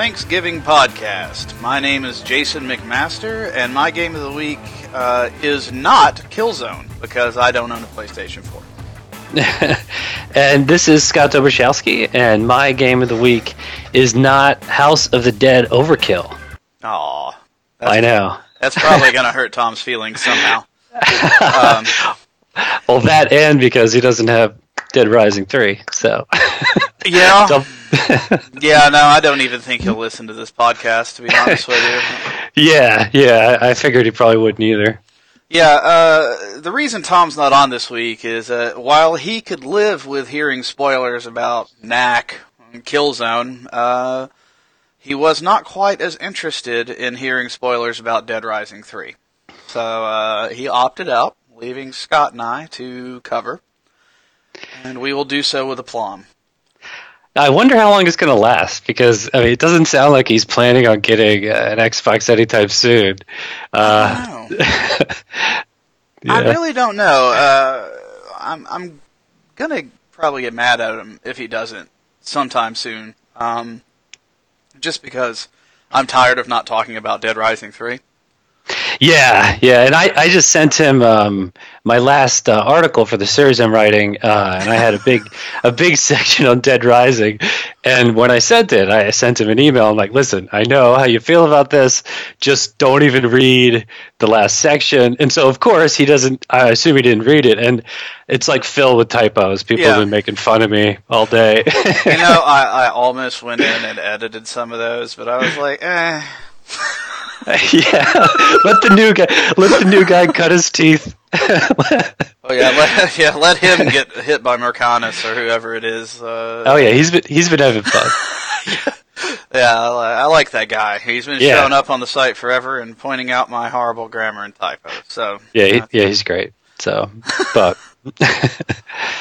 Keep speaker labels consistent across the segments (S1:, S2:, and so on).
S1: Thanksgiving podcast. My name is Jason McMaster, and my game of the week uh, is not Killzone because I don't own a PlayStation 4.
S2: and this is Scott Dobrzhowski, and my game of the week is not House of the Dead Overkill.
S1: Aw.
S2: I know.
S1: That's probably going to hurt Tom's feelings somehow. Um,
S2: Well, that and because he doesn't have Dead Rising 3, so.
S1: yeah.
S2: Dub-
S1: Yeah, no, I don't even think he'll listen to this podcast, to be honest with you.
S2: yeah, yeah, I figured he probably wouldn't either.
S1: Yeah, uh, the reason Tom's not on this week is that while he could live with hearing spoilers about Knack and Killzone, uh, he was not quite as interested in hearing spoilers about Dead Rising 3. So uh, he opted out, leaving Scott and I to cover, and we will do so with aplomb.
S2: I wonder how long it's going to last because I mean, it doesn't sound like he's planning on getting uh, an Xbox anytime soon. Uh,
S1: I I really don't know. Uh, I'm I'm gonna probably get mad at him if he doesn't sometime soon. Um, just because I'm tired of not talking about Dead Rising three.
S2: Yeah, yeah, and I, I just sent him um, my last uh, article for the series I'm writing, uh, and I had a big a big section on Dead Rising, and when I sent it, I sent him an email. I'm like, listen, I know how you feel about this, just don't even read the last section. And so, of course, he doesn't. I assume he didn't read it, and it's like filled with typos. People
S1: Yeah.
S2: have been making fun of me all day.
S1: You know, I, I almost went in and edited some of those, but I was like, eh.
S2: yeah, let the new guy let the new guy cut his teeth.
S1: Oh yeah, let, yeah, let him get hit by Mercanus or whoever it is. Uh,
S2: Oh yeah, he's been he's been having fun.
S1: Yeah, I, I like that guy. He's been
S2: Yeah.
S1: showing up on the site forever and pointing out my horrible grammar and typos. So
S2: Yeah, he, yeah, he's great. So, but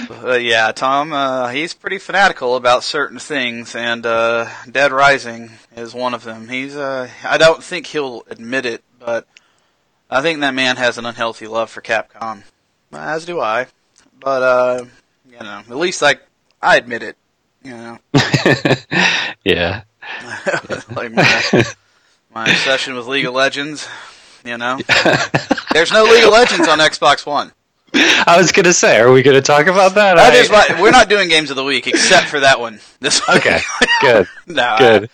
S1: Uh, yeah, Tom, uh, he's pretty fanatical about certain things, and uh, Dead Rising is one of them. He's, uh, I don't think he'll admit it, but I think that man has an unhealthy love for Capcom, as do I. But uh, you know, at least like I admit it. You know,
S2: yeah,
S1: like my, my obsession with League of Legends. You know, there's no League of Legends on Xbox One.
S2: I was gonna say, are we gonna talk about that?
S1: That
S2: I-
S1: is we're not doing games of the week except for that one. This.
S2: Okay, good,
S1: no,
S2: good,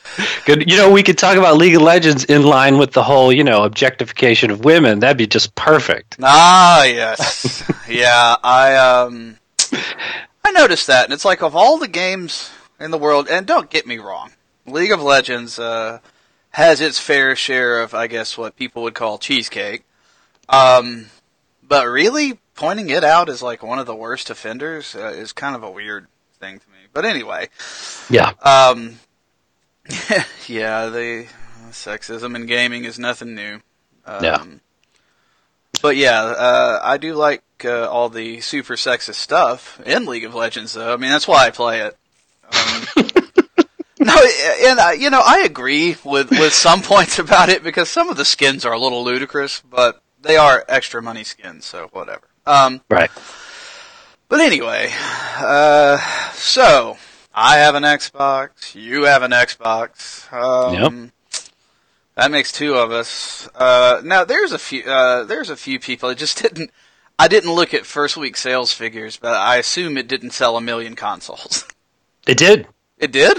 S2: good. You know, we could talk about League of Legends in line with the whole, you know, objectification of women. That'd be just perfect.
S1: Ah, yes. yeah, I um I noticed that and it's like of all the games in the world and don't get me wrong. League of Legends uh has its fair share of I guess what people would call cheesecake. Um but really pointing it out as like one of the worst offenders uh, is kind of a weird thing to me. But anyway,
S2: Yeah,
S1: um yeah, the sexism in gaming is nothing new. Um,
S2: Yeah.
S1: But yeah, uh, I do like uh, all the super sexist stuff in League of Legends, though. I mean, that's why I play it. Um, no, and uh, you know, I agree with with some points about it because some of the skins are a little ludicrous, but they are extra money skins, so whatever. Um,
S2: right.
S1: but anyway, uh, so I have an Xbox, you have an Xbox. Um, That makes two of us. Uh, now there's a few. Uh, there's a few people. It just didn't. I didn't look at first week sales figures, but I assume it didn't sell a million consoles.
S2: It did.
S1: It did.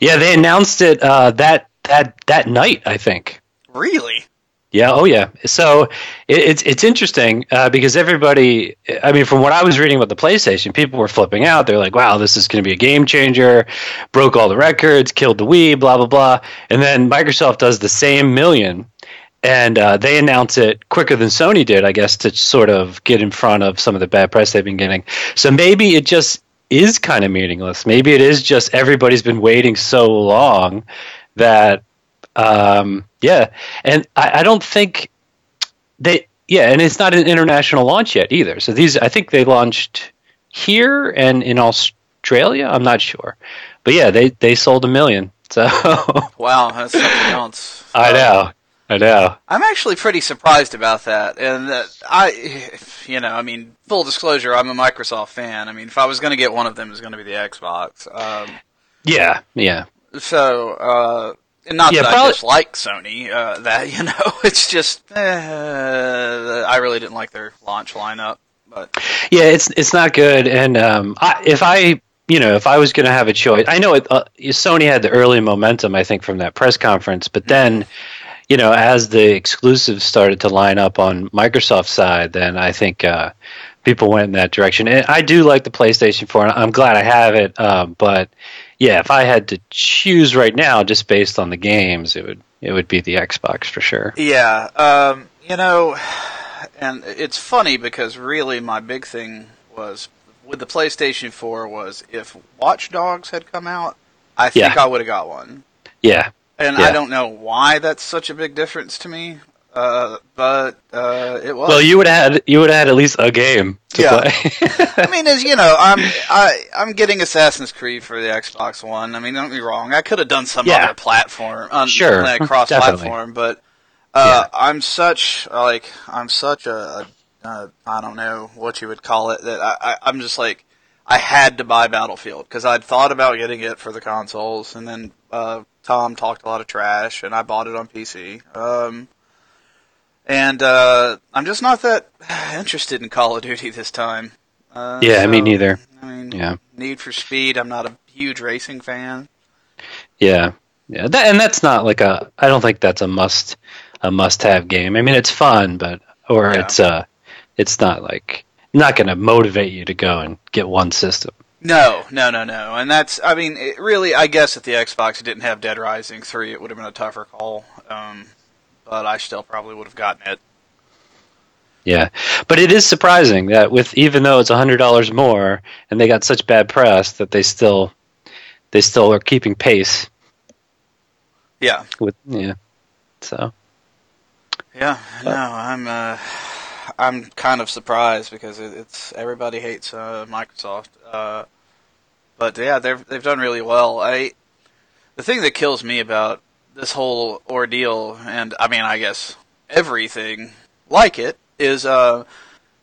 S2: Yeah, they announced it uh, that that that night. I think.
S1: Really?
S2: Yeah. Oh, yeah. So it, it's it's interesting uh, because everybody. I mean, from what I was reading about the PlayStation, people were flipping out. They're like, "Wow, this is going to be a game changer! Broke all the records, killed the Wii, blah blah blah." And then Microsoft does the same million, and uh, they announce it quicker than Sony did, I guess, to sort of get in front of some of the bad press they've been getting. So maybe it just is kind of meaningless. Maybe it is just everybody's been waiting so long that um, yeah, and I, I don't think they. Yeah, and it's not an international launch yet either. So these, I think they launched here and in Australia. I'm not sure, but yeah, they they sold a million. So
S1: Wow, that's something else.
S2: I know, I know.
S1: I'm actually pretty surprised about that, and that I, you know, I mean, full disclosure, I'm a Microsoft fan. I mean, if I was going to get one of them, it's going to be the Xbox. Um,
S2: Yeah, yeah.
S1: So, uh, and not
S2: Yeah,
S1: that
S2: probably-
S1: I dislike Sony, uh, that, you know, it's just, eh, I really didn't like their launch lineup. But,
S2: Yeah, it's it's not good. And um, I, if I, you know, if I was going to have a choice, I know it, uh, Sony had the early momentum, I think, from that press conference. But then, you know, as the exclusives started to line up on Microsoft's side, then I think uh, people went in that direction. And I do like the PlayStation 4, and I'm glad I have it. Um, but yeah, if I had to choose right now, just based on the games, it would it would be the Xbox for sure.
S1: yeah, um, you know, and it's funny because really my big thing was with the PlayStation 4 was if Watch Dogs had come out, I think
S2: Yeah.
S1: I would have got one.
S2: Yeah,
S1: And
S2: Yeah.
S1: I don't know why that's such a big difference to me, uh, but uh, it was.
S2: well, you would have had you would have had at least a game to
S1: Yeah.
S2: play.
S1: I mean, as you know, I'm I I'm getting Assassin's Creed for the Xbox One. I mean, don't be wrong. I could have done some
S2: Yeah.
S1: other platform, um,
S2: Sure,
S1: like cross-platform, but uh, I'm such like I'm such a, a, a I don't know what you would call it that I, I I'm just like I had to buy Battlefield because I'd thought about getting it for the consoles, and then uh, Tom talked a lot of trash, and I bought it on PC. Um, and uh, I'm just not that interested in Call of Duty this time. Uh,
S2: Yeah, me neither.
S1: I mean,
S2: Yeah.
S1: Need for Speed. I'm not a huge racing fan.
S2: Yeah, yeah, that, and that's not like a. I don't think that's a must a must have game. I mean, it's fun, but or
S1: Yeah.
S2: it's uh, it's not like not going to motivate you to go and get one system.
S1: No, no, no, no. And that's, I mean, it really, I guess if the Xbox didn't have Dead Rising 3, it would have been a tougher call. Um, but I still probably would have gotten it.
S2: Yeah, but it is surprising that with even though it's a hundred dollars more and they got such bad press that they still they still are keeping pace
S1: Yeah.
S2: with yeah. So
S1: Yeah, no, I'm, uh, I'm kind of surprised because it, it's, everybody hates, uh, Microsoft. Uh, but yeah, they've, they've done really well. I, the thing that kills me about this whole ordeal, and I mean, I guess everything like it, is, uh,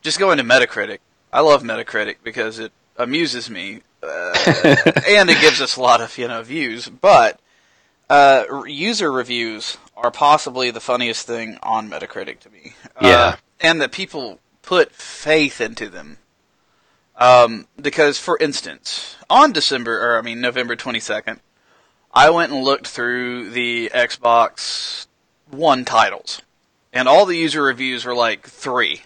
S1: just going to Metacritic. I love Metacritic because it amuses me, uh, and it gives us a lot of, you know, views, but, uh, user reviews are possibly the funniest thing on Metacritic to me. Uh,
S2: Yeah.
S1: and that people put faith into them. Um, because, for instance, on December, or I mean November twenty second, I went and looked through the Xbox One titles, and all the user reviews were like three.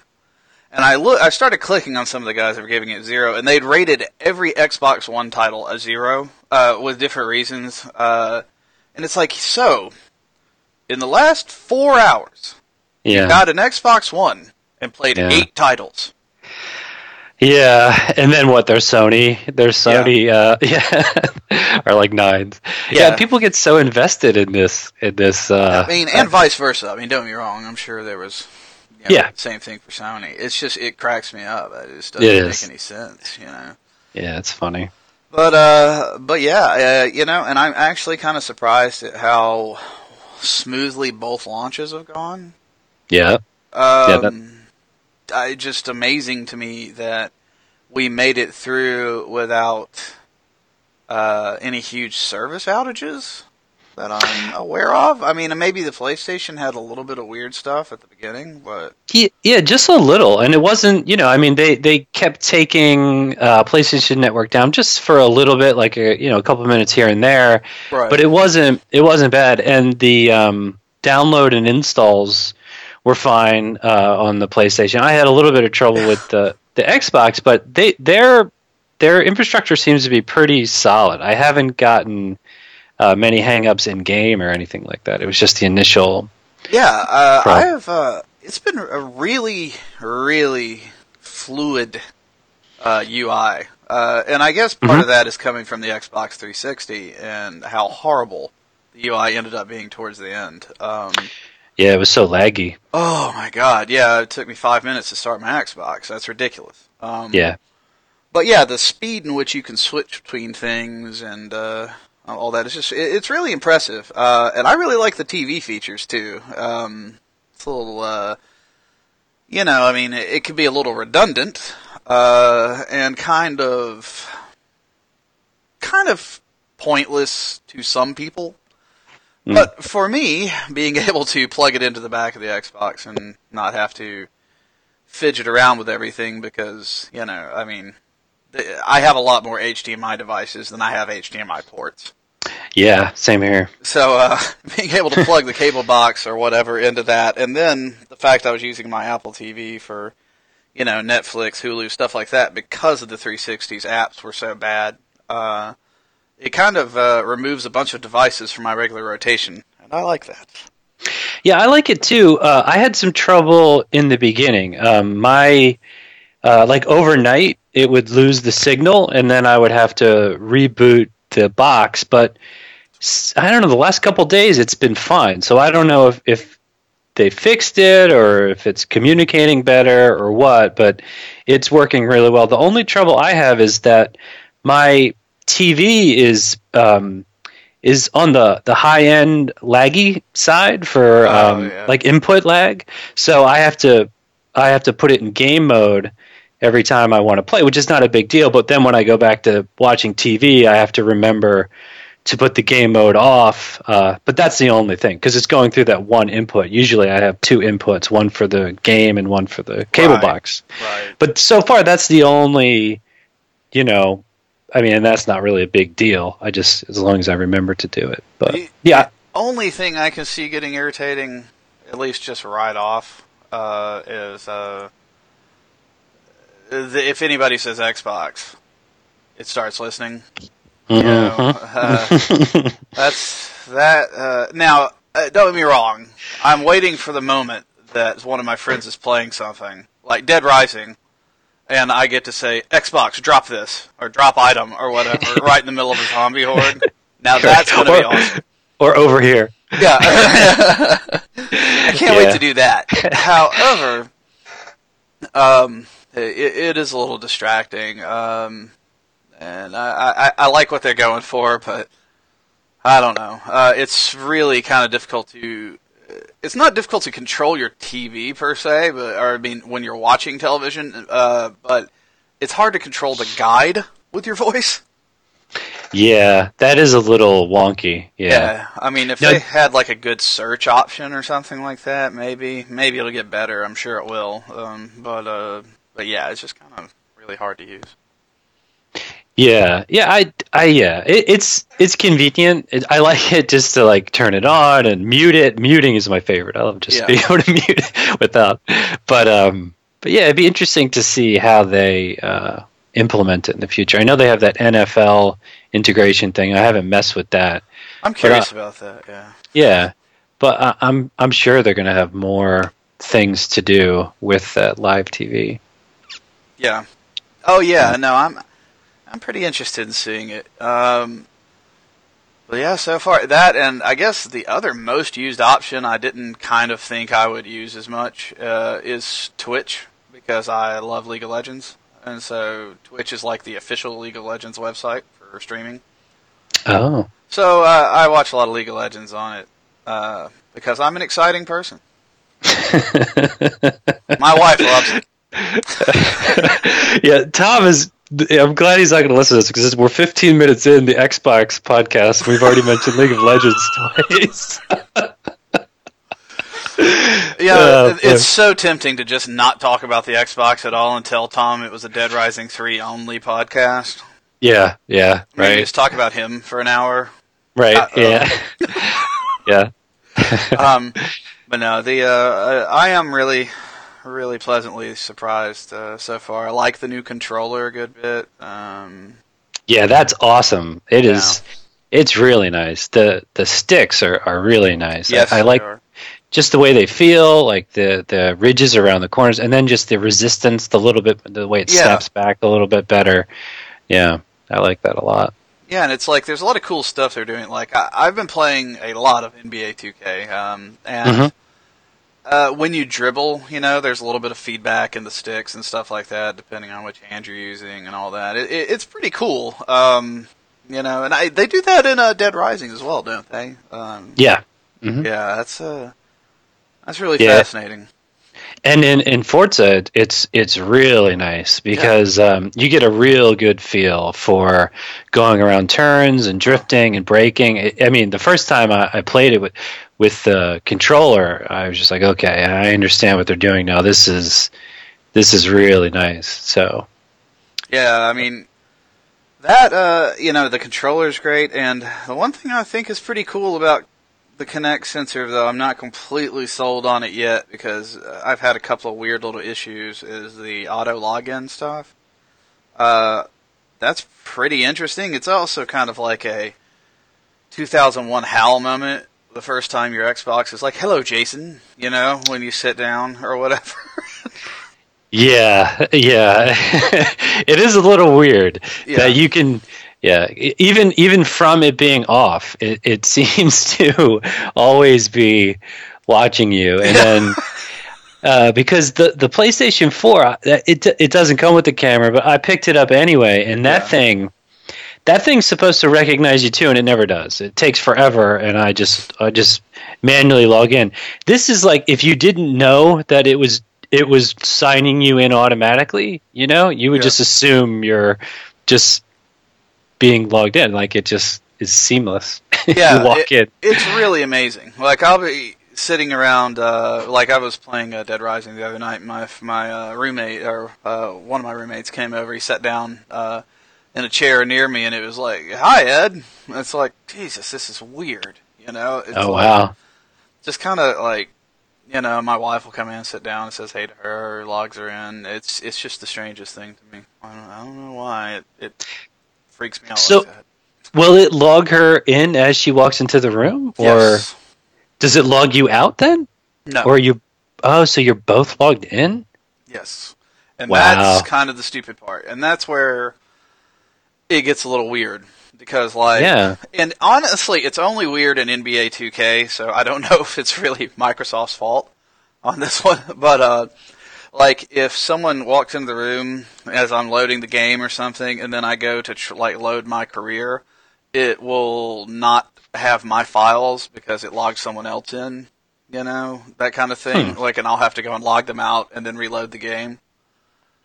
S1: And I look, I started clicking on some of the guys that were giving it zero, and they'd rated every Xbox One title a zero, uh, with different reasons. Uh, and it's like, so, in the last four hours,
S2: yeah,
S1: got an Xbox One and played
S2: Yeah.
S1: eight titles.
S2: Yeah, and then what? They're Sony. They're Sony. Uh, yeah, are like nines. Yeah.
S1: Yeah.
S2: people get so invested in this. In this. Uh,
S1: I mean, and vice versa. I mean, don't get me wrong. I'm sure there was, you know,
S2: Yeah.
S1: same thing for Sony. It's just it cracks me up. It just doesn't
S2: It
S1: make any sense, you know.
S2: yeah, it's funny.
S1: But uh, but yeah, uh, you know, and I'm actually kind of surprised at how smoothly both launches have gone.
S2: Yeah,
S1: Um,
S2: that-
S1: I, just amazing to me that we made it through without uh, any huge service outages that I'm aware of. I mean, maybe the PlayStation had a little bit of weird stuff at the beginning, but
S2: yeah, yeah, just a little, and it wasn't. You know, I mean, they they kept taking uh, PlayStation Network down just for a little bit, like a you know a couple minutes here and there.
S1: right.
S2: but it wasn't it wasn't bad and the um, download and installs were fine uh, on the PlayStation. I had a little bit of trouble with the, the Xbox, but they their their infrastructure seems to be pretty solid. I haven't gotten uh, many hangups in game or anything like that. It was just the initial.
S1: Yeah, uh, I have. Uh, it's been a really, really fluid uh, UI, uh, and I guess part
S2: Mhm.
S1: of that is coming from the Xbox 360 and how horrible the UI ended up being towards the end. Um,
S2: Yeah, it was so laggy.
S1: oh my god! Yeah, it took me five minutes to start my Xbox. That's ridiculous. Um,
S2: Yeah,
S1: but yeah, the speed in which you can switch between things and uh, all that is just—it's really impressive. Uh, and I really like the TV features too. Um, it's a little, uh, you know, I mean, it, it could be a little redundant uh, and kind of, kind of pointless to some people.
S2: Mm.
S1: But for me, being able to plug it into the back of the Xbox and not have to fidget around with everything because, you know, I mean, I have a lot more HDMI devices than I have HDMI ports.
S2: Yeah, same here.
S1: So uh, being able to plug the cable box or whatever into that, and then the fact I was using my Apple TV for, you know, Netflix, Hulu, stuff like that, because of the 360's apps were so bad, uh, it kind of uh, removes a bunch of devices from my regular rotation, and I like that.
S2: Yeah, I like it too. Uh, I had some trouble in the beginning. Um, my uh, like overnight, it would lose the signal, and then I would have to reboot the box. But I don't know. The last couple days, it's been fine. So I don't know if, if they fixed it or if it's communicating better or what. But it's working really well. The only trouble I have is that my TV is. Um, is on the, the high end laggy side for
S1: Oh,
S2: um,
S1: yeah.
S2: like input lag. So I have to I have to put it in game mode every time I want to play, which is not a big deal. But then when I go back to watching TV, I have to remember to put the game mode off. Uh, but that's the only thing because it's going through that one input. Usually I have two inputs, one for the game and one for the cable
S1: Right.
S2: box.
S1: Right.
S2: But so far, that's the only, you know, I mean, and that's not really a big deal. I just, as long as I remember to do it. But
S1: The-
S2: yeah,
S1: Only thing I can see getting irritating, at least just right off, uh, is uh, the, if anybody says Xbox, it starts listening. You know,
S2: Mhm.
S1: uh, that's that. Uh, now, uh, don't get me wrong. I'm waiting for the moment that one of my friends is playing something like Dead Rising, and I get to say Xbox, drop this or drop item or whatever, right in the middle of a zombie horde. Now that's going to be awesome.
S2: or over here.
S1: Yeah. I can't wait to do that. However, um, it, it is a little distracting. Um, and I, I, I like what they're going for, but I don't know. Uh, it's really kind of difficult to. It's not difficult to control your TV per se, but or I mean when you're watching television, uh, but it's hard to control the guide with your voice.
S2: Yeah, that is a little wonky. Yeah.
S1: I mean, if
S2: Now-
S1: they had like a good search option or something like that, maybe maybe it'll get better. I'm sure it will. Um, but uh, but yeah, it's just kind of really hard to use.
S2: Yeah, yeah, I, I, yeah, it, it's it's convenient. It, I like it just to like turn it on and mute it. Muting is my favorite. I love just
S1: Yeah.
S2: being able to mute it without. But um, but yeah, it'd be interesting to see how they uh, implement it in the future. I know they have that NFL integration thing. I haven't messed with that.
S1: I'm curious about that. Yeah.
S2: Yeah, but I, I'm I'm sure they're going to have more things to do with that live TV.
S1: Yeah. Oh yeah. No, I'm I'm pretty interested in seeing it. Um, but yeah, so far that and I guess the other most used option I didn't kind of think I would use as much uh, is Twitch because I love League of Legends, and so Twitch is like the official League of Legends website for streaming.
S2: Oh,
S1: So uh, I watch a lot of League of Legends on it uh, because I'm an exciting person. My wife loves it.
S2: yeah, Tom is. I'm glad he's not going to listen to this because we're 15 minutes in the Xbox podcast. We've already mentioned League of Legends twice.
S1: Yeah, it- it's so tempting to just not talk about the Xbox at all and tell Tom it was a Dead Rising 3 only podcast.
S2: yeah, yeah,
S1: I mean,
S2: right,
S1: Just talk about him for an hour.
S2: right,
S1: uh,
S2: yeah, yeah.
S1: Um, but no, the uh, I am really, really pleasantly surprised uh, so far. I like the new controller a good bit. Um,
S2: Yeah, that's awesome. It is. It's really nice. The the sticks are, are really nice.
S1: yes,
S2: I, I like
S1: are.
S2: just the way they feel, like the the ridges around the corners, and then just the resistance, the little bit, the way it
S1: Yeah.
S2: snaps back a little bit better. Yeah, I like that a lot.
S1: Yeah, and it's like there's a lot of cool stuff they're doing. Like I, I've been playing a lot of NBA 2K, um, and
S2: Mhm.
S1: Uh, when you dribble, you know, there's a little bit of feedback in the sticks and stuff like that, depending on which hand you're using and all that. It, it, it's pretty cool, um, you know. And I, they do that in uh, Dead Rising as well, don't they? Um,
S2: Yeah. Mhm.
S1: Yeah, that's uh, that's really
S2: Yeah.
S1: fascinating.
S2: And in, in Forza, it's it's really nice because yeah. um, you get a real good feel for going around turns and drifting and braking. I mean, the first time I, I played it with with the controller, I was just like, okay, I understand what they're doing now. This is this is really nice. So,
S1: yeah, I mean, that uh, you know, the controller is great, and the one thing I think is pretty cool about the Kinect sensor, though I'm not completely sold on it yet because uh, I've had a couple of weird little issues. Is the auto login stuff? Uh, that's pretty interesting. It's also kind of like a 2001 HAL moment. The first time your Xbox is like, "Hello, Jason," you know, when you sit down or whatever.
S2: yeah, yeah, it is a little weird yeah. that you can yeah even even from it being off it, it seems to always be watching you and then uh, because the the PlayStation 4 uh, it it doesn't come with the camera but I picked it up anyway and that yeah. thing that thing's supposed to recognize you too and it never does it takes forever and I just I just manually log in this is like if you didn't know that it was it was signing you in automatically you know you would yeah. just assume you're just being logged in. Like it just is seamless.
S1: Yeah, walk it, in. It's really amazing. Like I'll be sitting around, uh, like I was playing uh, Dead Rising the other night. My my uh, roommate or uh, one of my roommates came over. He sat down uh, in a chair near me, and it was like, "Hi, Ed." it's like, Jesus, this is weird. You know? It's
S2: oh
S1: like,
S2: wow.
S1: Just kind of like you know, my wife will come in and sit down and says hey to her. Logs are in. It's it's just the strangest thing to me. I don't, I don't know why it, it freaks me out.
S2: So,
S1: like
S2: will it log her in as she walks into the room, or
S1: yes.
S2: does it log you out then?
S1: No.
S2: Or you? Oh, so you're both logged in?
S1: Yes. And wow. that's kind of the stupid part, and that's where it gets a little weird because, like,
S2: yeah.
S1: And honestly, it's only weird in NBA 2K, so I don't know if it's really Microsoft's fault on this one, but uh, like if someone walks into the room as I'm loading the game or something, and then I go to tr- like load my career, it will not have my files because it logs someone else in. You know that kind of thing. Hmm. Like, and I'll have to go and log them out and then reload the game.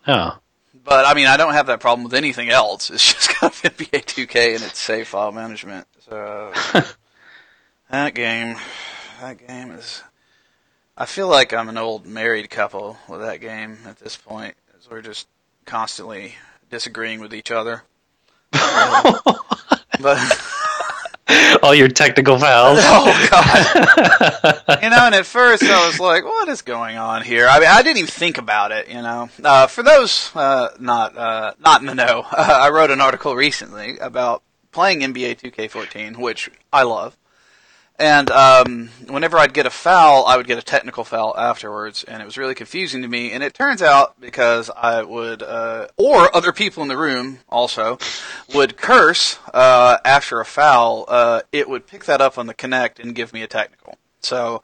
S2: Oh.
S1: But I mean, I don't have that problem with anything else. It's just of NBA 2K and its save file management. So that game, that game is I feel like I'm an old married couple with that game at this point, as we're just constantly disagreeing with each other. but
S2: all your technical fouls.
S1: Oh god! you know, and at first I was like, "What is going on here?" I mean, I didn't even think about it. You know, uh, for those uh, not uh, not in the know, I wrote an article recently about playing NBA 2K14, which I love. And um, whenever I'd get a foul, I would get a technical foul afterwards, and it was really confusing to me. And it turns out because I would, uh, or other people in the room also, would curse uh, after a foul, uh, it would pick that up on the Kinect and give me a technical. So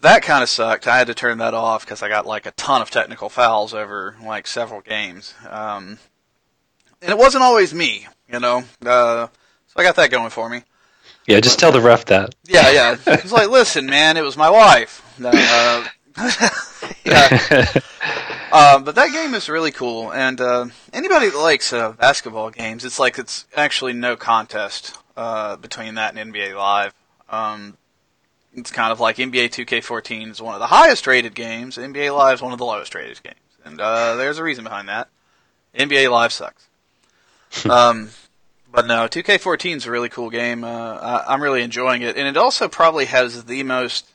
S1: that kind of sucked. I had to turn that off because I got like a ton of technical fouls over like several games. Um, and it wasn't always me, you know. Uh, so I got that going for me.
S2: Yeah, just tell the ref that.
S1: Yeah, yeah. It's like, listen, man, it was my wife. Uh, yeah. uh, but that game is really cool, and uh, anybody that likes uh, basketball games, it's like it's actually no contest uh, between that and NBA Live. Um, it's kind of like NBA 2K14 is one of the highest rated games. NBA Live is one of the lowest rated games, and uh, there's a reason behind that. NBA Live sucks. um, but no, 2K14 is a really cool game. Uh, I, am really enjoying it, and it also probably has the most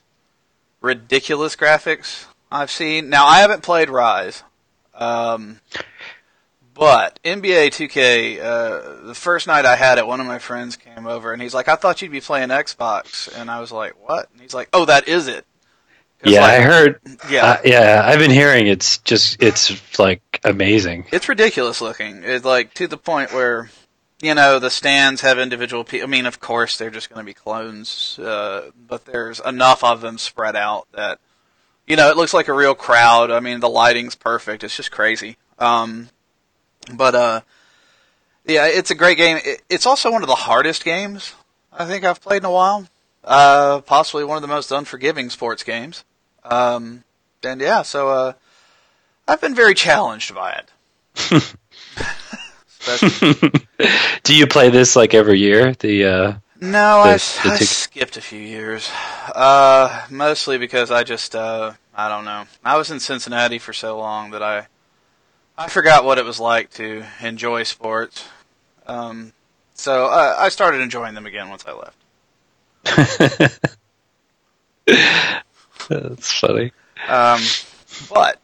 S1: ridiculous graphics I've seen. Now, I haven't played Ryse, um, but NBA 2K. Uh, the first night I had it, one of my friends came over, and he's like, "I thought you'd be playing Xbox," and I was like, "What?" And he's like, "Oh, that is it."
S2: Yeah, like, I heard. Yeah, uh, yeah, I've been hearing it's just it's like amazing.
S1: It's ridiculous looking. It's like to the point where you know, the stands have individual people. I mean, of course, they're just going to be clones, uh, but there's enough of them spread out that, you know, it looks like a real crowd. I mean, the lighting's perfect. It's just crazy. Um, but, uh, yeah, it's a great game. it's also one of the hardest games I think I've played in a while. Uh, possibly one of the most unforgiving sports games. Um, and yeah, so uh, I've been very challenged by it. Especially-
S2: Do you play this like every year? The uh,
S1: no,
S2: The-
S1: I,
S2: the
S1: I skipped a few years. Uh, mostly because I just, uh, I don't know. I was in Cincinnati for so long that I, I forgot what it was like to enjoy sports. Um, so uh, I started enjoying them again once I left.
S2: that's funny.
S1: Um, but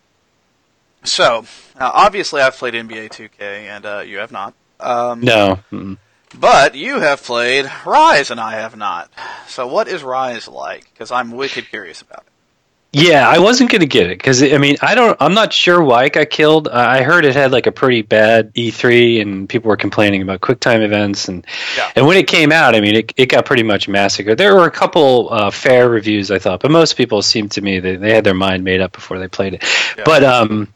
S1: so uh, obviously I've played NBA 2K and uh, you have not. Um,
S2: No, mm.
S1: But you have played Ryse and I have not. So what is Ryse like? Because I'm wicked curious about it.
S2: yeah, I wasn't gonna get it because I mean I don't. I'm not sure why it got killed. Uh, I heard it had like a pretty bad E3, and people were complaining about QuickTime events, and
S1: Yeah.
S2: and when it came out, I mean it, it got pretty much massacred. There were a couple uh, fair reviews, I thought, but most people seemed to me they, they had their mind made up before they played it.
S1: Yeah.
S2: But um,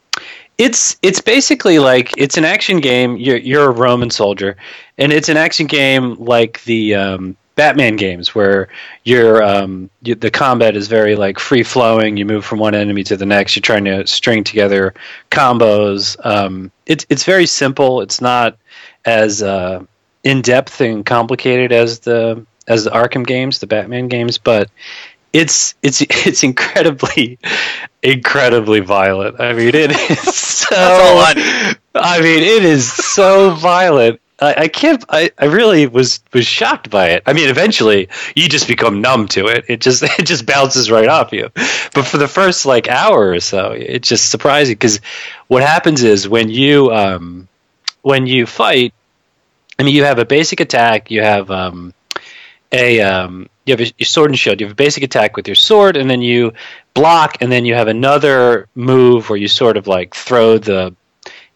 S2: it's it's basically like it's an action game. You're you're a Roman soldier, and it's an action game like the um, Batman games where you're um, you, the combat is very like free flowing. You move from one enemy to the next. You're trying to string together combos. Um, it's it's very simple. It's not as uh, in depth and complicated as the as the Arkham games, the Batman games, but it's it's it's incredibly incredibly violent. I mean, it is so.
S1: I
S2: mean, it is so violent. I, I can't. I, I really was was shocked by it. I mean, eventually you just become numb to it. It just it just bounces right off you. But for the first like hour or so, it's just surprising because what happens is when you um when you fight, I mean, you have a basic attack. You have um a um you have a, your sword and shield. You have a basic attack with your sword, and then you block, and then you have another move where you sort of like throw the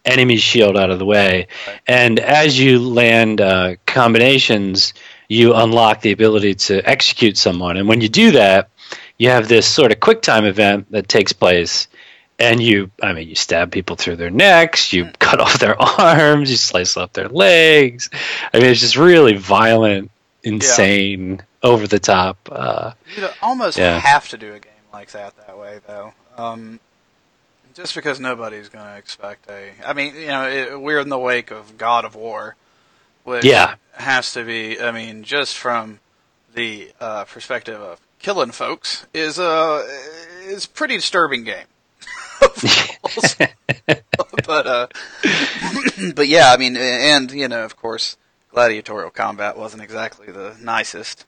S2: enemy's shield out of the way.
S1: Right.
S2: And as you land uh, combinations, you unlock the ability to execute someone. And when you do that, you have this sort of quick time event that takes place. And you, I mean, you stab people through their necks, you cut off their arms, you slice off their legs. I mean, it's just really violent, insane, over the top. Uh,
S1: You'd almost
S2: Yeah.
S1: have to do a game like that that way, though. Um, just because nobody's going to expect a. I mean, you know, it, we're in the wake of God of War, which
S2: Yeah.
S1: has to be. I mean, just from the uh, perspective of killing folks, is a is pretty disturbing game. But uh, but yeah, I mean, and you know, of course, gladiatorial combat wasn't exactly the nicest.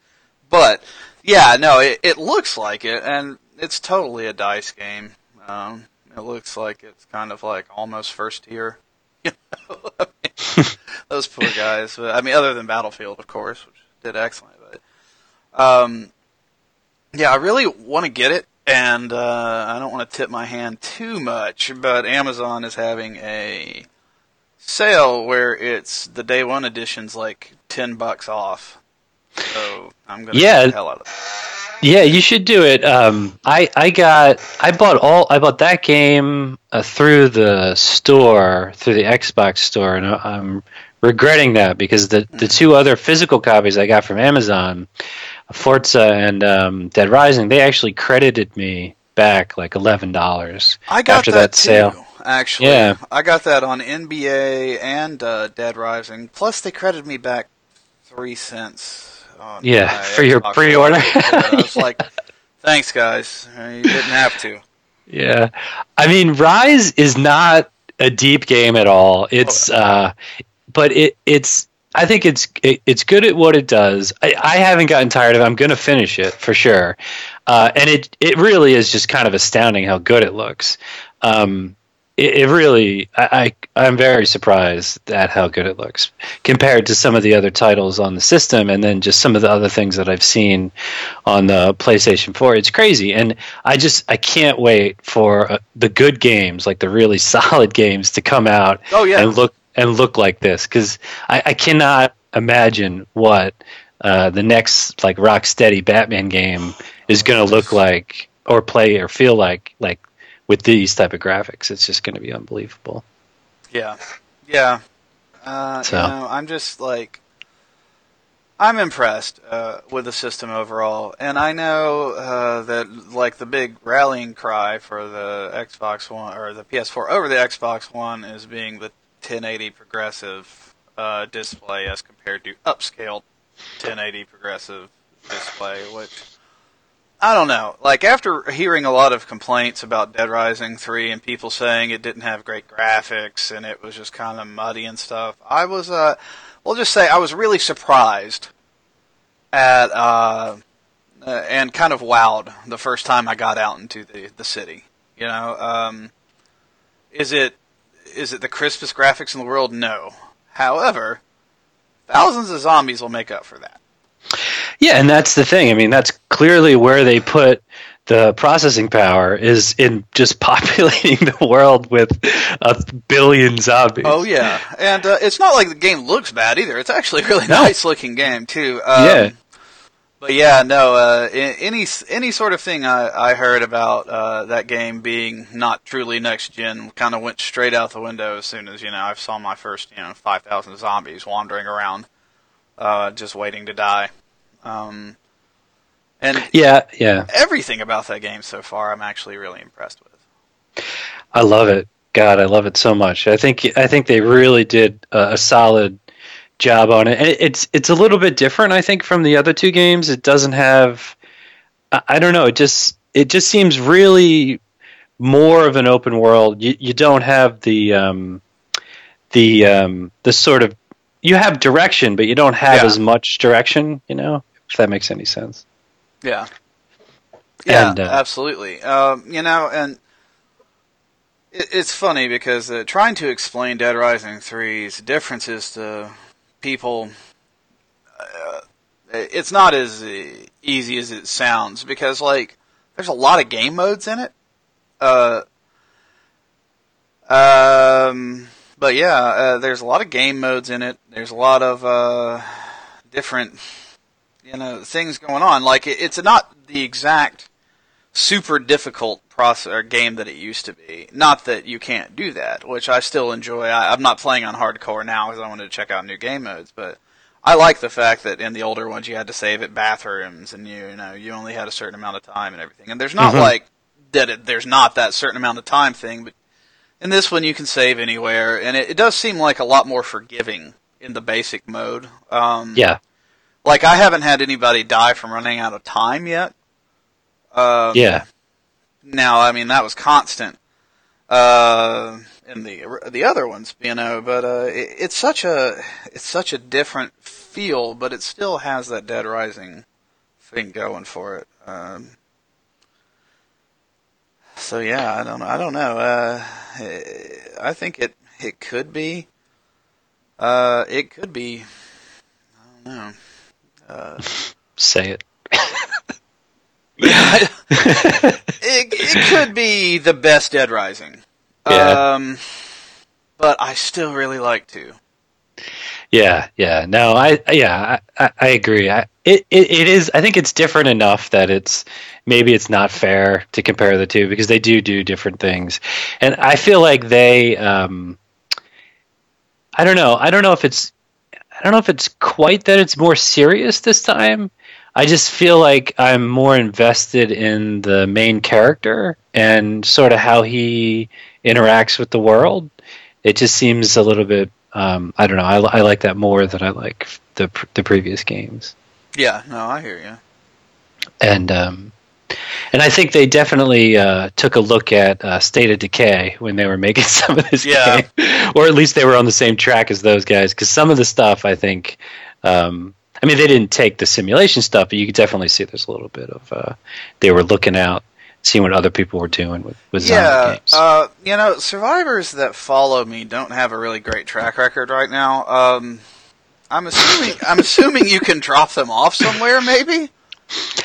S1: But yeah, no, it, it looks like it, and it's totally a dice game. Um, it looks like it's kind of like almost first tier. Mean, those poor guys. But, I mean, other than Battlefield, of course, which did excellent. But um, yeah, I really want to get it, and uh, I don't want to tip my hand too much. But Amazon is having a sale where it's the day one edition's like ten bucks off. So I'm gonna
S2: Yeah.
S1: get the hell out of it.
S2: Yeah, you should do it. Um, I I got I bought all I bought that game uh, through the store through the Xbox store, and I- I'm regretting that because the the two other physical copies I got from Amazon, Forza and um, Dead Rising, they actually credited me back like eleven dollars after
S1: that,
S2: that, sale.
S1: Actually.
S2: Yeah.
S1: I got that on NBA and uh, Dead Rising. Plus, they credited me back three cents. On
S2: Yeah, for your pre-order.
S1: I was like, "Thanks, guys. You didn't have to."
S2: Yeah, I mean, Ryse is not a deep game at all. It's, uh, but it it's. I think it's it, it's good at what it does. I, I haven't gotten tired of it. I'm going to finish it for sure, uh, and it it really is just kind of astounding how good it looks. Um, it, it really, I, I I'm very surprised at how good it looks compared to some of the other titles on the system, and then just some of the other things that I've seen on the PlayStation 4. It's crazy, and I just I can't wait for uh, the good games, like the really solid games, to come out
S1: Oh yeah,
S2: and look and look like this. Because I, I cannot imagine what uh, the next like Rocksteady Batman game is going to look like or play or feel like like with these type of graphics. It's just going to be unbelievable.
S1: yeah, yeah. Uh,
S2: So.
S1: You know, I'm just like, I'm impressed uh, with the system overall, and I know uh, that like the big rallying cry for the Xbox One or the PS4 over the Xbox One is being the 1080 progressive uh, display as compared to upscaled 1080 progressive display, which I don't know. Like after hearing a lot of complaints about Dead Rising 3 and people saying it didn't have great graphics and it was just kind of muddy and stuff, I was uh we'll just say I was really surprised at uh, uh, and kind of wowed the first time I got out into the the city. You know, um, is it is it the crispest graphics in the world? No. However, thousands of zombies will make up for that.
S2: Yeah, and that's the thing. I mean, that's clearly where they put the processing power is in just populating the world with a billion zombies.
S1: Oh yeah, and uh, it's not like the game looks bad either. It's actually a really
S2: No.
S1: nice looking game too. Um,
S2: Yeah.
S1: But yeah, no. Uh, any any sort of thing I, I heard about uh, that game being not truly next gen kind of went straight out the window as soon as you know I saw my first you know five thousand zombies wandering around, uh, just waiting to die. Um, and
S2: Yeah, yeah.
S1: everything about that game so far, I'm actually really impressed with.
S2: I love it. God, I love it so much. I think I think they really did a, a solid job on it. And it- it's it's a little bit different, I think, from the other two games. It doesn't have. I, I don't know. It just it just seems really more of an open world. You you don't have the um, the um, the sort of you have direction, but you don't have
S1: Yeah.
S2: as much direction. You know, if that makes any sense.
S1: Yeah. Yeah,
S2: And, uh,
S1: absolutely. Um, you know, and it, it's funny because uh, trying to explain Dead Rising 3's differences to people, uh, it's not as easy as it sounds because, like, there's a lot of game modes in it. Uh, um, but yeah, uh, there's a lot of game modes in it. There's a lot of uh, different you know things going on. Like it, it's not the exact super difficult process or game that it used to be. Not that you can't do that, which I still enjoy. I, I'm not playing on hardcore now because I wanted to check out new game modes, but I like the fact that in the older ones you had to save at bathrooms and you, you know you only had a certain amount of time and everything. And there's not
S2: Mhm.
S1: like that. It, there's not that certain amount of time thing, but in this one you can save anywhere, and it, it does seem like a lot more forgiving in the basic mode. Um,
S2: Yeah,
S1: like I haven't had anybody die from running out of time yet. Um,
S2: yeah,
S1: Now, I mean that was constant uh, in the the other ones, you know. But uh, it, it's such a it's such a different feel, but it still has that Dead Rising thing going for it. Um, so yeah, I don't know. I don't know. Uh, I think it it could be. Uh, it could be. I don't know. Uh,
S2: say it.
S1: Yeah, it, it could be the best Dead Rising.
S2: Yeah.
S1: Um, but I still really like to.
S2: Yeah, yeah. No, I yeah, I, I, I agree. I, it, it it is. I think it's different enough that it's maybe it's not fair to compare the two because they do do different things, and I feel like they. Um, I don't know. I don't know if it's. I don't know if it's quite that it's more serious this time. I just feel like I'm more invested in the main character and sort of how he interacts with the world. It just seems a little bit um, I don't know. I, I like that more than I like the the previous games,
S1: Yeah, no, I hear you.
S2: and um, and I think they definitely uh, took a look at uh, State of Decay when they were making some of this
S1: Yeah.
S2: game, or at least they were on the same track as those guys. Because some of the stuff, I think, um, I mean, they didn't take the simulation stuff, but you could definitely see there's a little bit of uh, they were looking out, seeing what other people were doing with with zombie
S1: Yeah,
S2: games.
S1: uh, you know, survivors that follow me don't have a really great track record right now. Um, I'm assuming I'm assuming you can drop them off somewhere, maybe.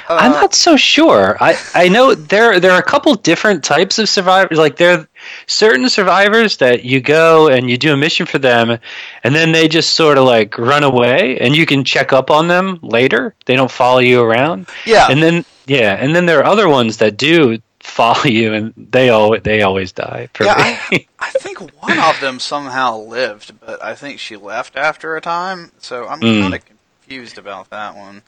S1: Uh,
S2: I'm not so sure. I, I know there there are a couple different types of survivors. Like there are certain survivors that you go and you do a mission for them, and then they just sort of like run away, and you can check up on them later. They don't follow you around,
S1: Yeah,
S2: and then yeah, and then there are other ones that do follow you, and they always they always die.
S1: Yeah,
S2: me.
S1: I think one of them somehow lived, but I think she left after a time. So I'm
S2: Mm.
S1: kind of confused about that one.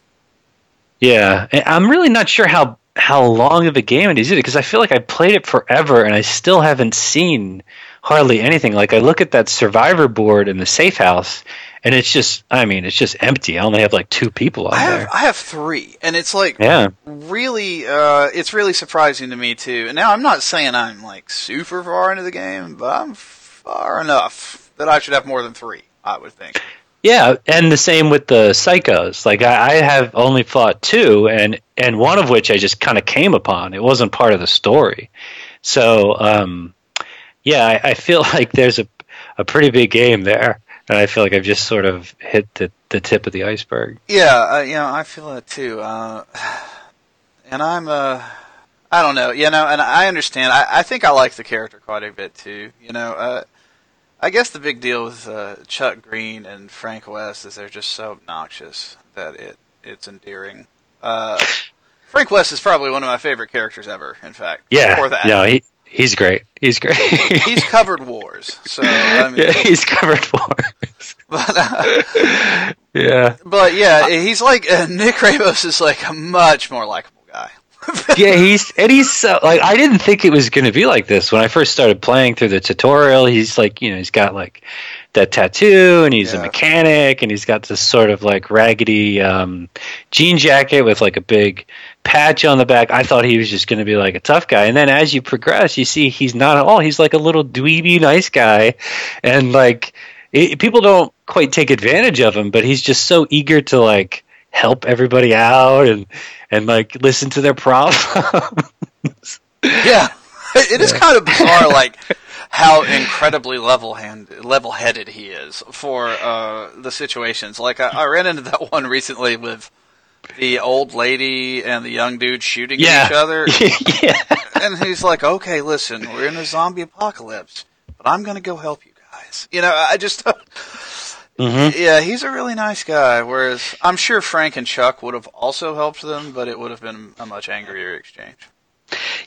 S2: Yeah, I'm really not sure how how long of a game it is because I feel like I played it forever and I still haven't seen hardly anything. Like I look at that survivor board in the safe house and it's just I mean it's just empty. I only have like two people on
S1: I have
S2: there.
S1: I have three, and it's like
S2: Yeah.
S1: really uh, it's really surprising to me too. And now I'm not saying I'm like super far into the game, but I'm far enough that I should have more than three. I would think.
S2: Yeah, and the same with the psychos. Like I, I have only fought two, and and one of which I just kind of came upon. It wasn't part of the story, so um, yeah, I, I feel like there's a a pretty big game there, and I feel like I've just sort of hit the the tip of the iceberg.
S1: Yeah, uh, you know, I feel that too. Uh, and I'm, uh, I don't know, you know, and I understand. I, I think I like the character quite a bit too. You know, uh, I guess the big deal with uh, Chuck Green and Frank West is they're just so obnoxious that it it's endearing. Uh, Frank West is probably one of my favorite characters ever. In fact,
S2: Yeah,
S1: for that,
S2: no, he he's great. He's great.
S1: he's covered wars. So I mean,
S2: yeah, he's covered for.
S1: but. Uh,
S2: yeah,
S1: But yeah, he's like uh, Nick Ramos is like much more likable.
S2: yeah, he's and he's so like I didn't think it was going to be like this when I first started playing through the tutorial. He's like, you know, he's got like that tattoo and he's a mechanic and he's got this sort of like raggedy um, jean jacket with like a big patch on the back. I thought he was just going to be like a tough guy, and then as you progress, you see he's not at all. He's like a little dweeby nice guy, and like it, people don't quite take advantage of him, but he's just so eager to like help everybody out and and like listen to their problems.
S1: Yeah, it is kind of bizarre, like how incredibly level hand level headed he is for uh, the situations. Like I, I ran into that one recently with the old lady and the young dude shooting
S2: Yeah.
S1: at each other,
S2: yeah.
S1: and he's like, "Okay, listen, we're in a zombie apocalypse, but I'm going to go help you guys." You know, I just.
S2: Mhm.
S1: Yeah, he's a really nice guy. Whereas I'm sure Frank and Chuck would have also helped them, but it would have been a much angrier exchange.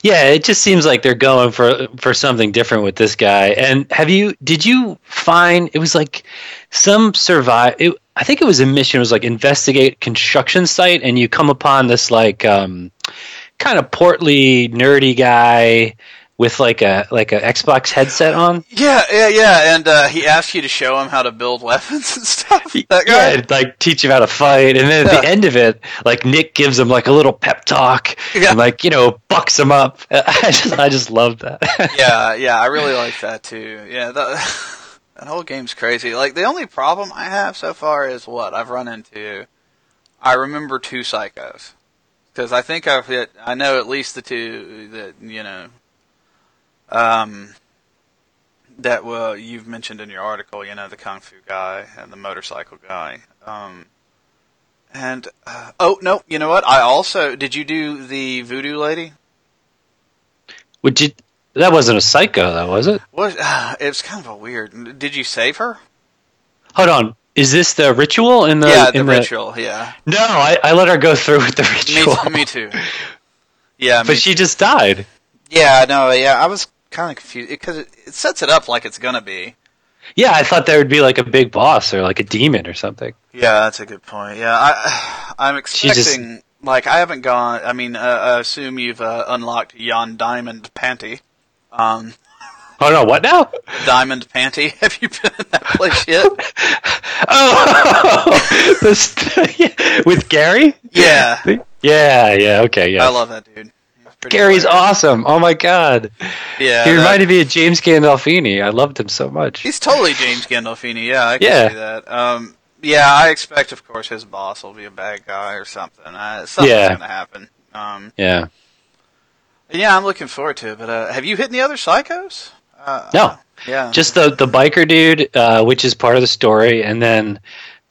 S2: Yeah, it just seems like they're going for for something different with this guy. And have you did you find it was like some survive it, I think it was a mission it was like investigate construction site and you come upon this like um kind of portly nerdy guy with like a like a Xbox headset on.
S1: Yeah, yeah, yeah. And uh, he asked you to show him how to build weapons and stuff. That guy.
S2: Yeah, like teach him how to fight, and then at the end of it, like Nick gives him like a little pep talk,
S1: Yeah.
S2: and like you know bucks him up. I just I just love that.
S1: yeah, yeah. I really like that too. Yeah, that, that whole game's crazy. Like the only problem I have so far is what I've run into. I remember two psychos because I think I've hit. I know at least the two that you know. Um. That well, you've mentioned in your article, you know, the kung fu guy and the motorcycle guy. Um, and uh, oh no, you know what? I also did. You do the voodoo lady?
S2: Would you? That wasn't a psycho, though, was it?
S1: Was it was kind of a weird. Did you save her?
S2: Hold on. Is this the ritual in the?
S1: yeah, the
S2: in
S1: ritual. Yeah,
S2: No, I, I let her go through with the
S1: me,
S2: ritual,
S1: t- me too. Yeah, me
S2: but she just died.
S1: yeah, no, yeah. I was kind of confused because it, it sets it up like it's gonna be.
S2: Yeah, I thought there would be like a big boss or like a demon or something.
S1: Yeah, that's a good point. Yeah, I I'm
S2: She just-
S1: expecting. Like I haven't gone. I mean, uh, I assume you've uh, unlocked Yon Diamond Panty. Um,
S2: Oh no, what now?
S1: Diamond Panty. Have you been in that place yet?
S2: Oh, this, with Gary?
S1: Yeah,
S2: Yeah, yeah, okay, yeah.
S1: I love that dude.
S2: Gary's
S1: hilarious.
S2: awesome. Oh my god,
S1: Yeah,
S2: he
S1: that-
S2: reminded me of James Gandolfini. I loved him so much.
S1: He's totally James Gandolfini. Yeah, I can
S2: Yeah.
S1: see that. Um, yeah, I expect, of course, his boss will be a bad guy or something. Uh, something's
S2: Yeah.
S1: going to happen. Um,
S2: Yeah.
S1: yeah, I'm looking forward to it. But uh, have you hit any other psychos? Uh,
S2: No.
S1: Yeah.
S2: Just the the biker dude, uh, which is part of the story, and then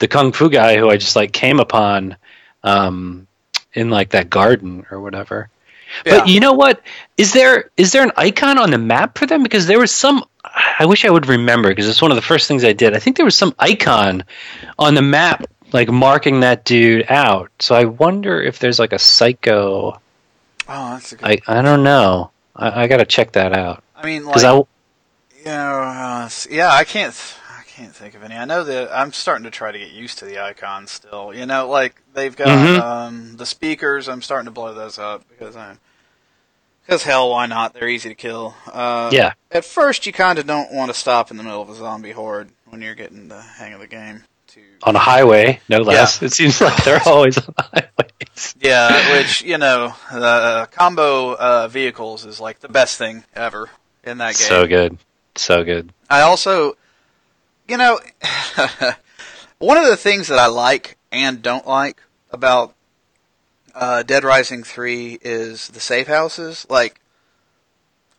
S2: the kung fu guy who I just like came upon um, in like that garden or whatever. But you know what? Is there is there an icon on the map for them? Because there was some. I wish I would remember because it's one of the first things I did. I think there was some icon on the map like marking that dude out. So I wonder if there's like a psycho.
S1: oh, that's a good.
S2: I I don't know. I, I got to check that out
S1: I mean, like,
S2: because I
S1: you know, uh, yeah, I can't, can't think of any. I know that I'm starting to try to get used to the icons still. You know, like they've got
S2: Mhm.
S1: um, the speakers. I'm starting to blow those up because I'm because hell, why not? They're easy to kill. Uh,
S2: Yeah.
S1: At first, you kind of don't want to stop in the middle of a zombie horde when you're getting the hang of the game. To
S2: On a highway, no less. It seems like they're always on the highways.
S1: yeah, which you know, uh, combo uh, vehicles is like the best thing ever in that game.
S2: So good. So good.
S1: I also, you know, one of the things that I like and don't like about uh, Dead Rising 3 is the safe houses. Like,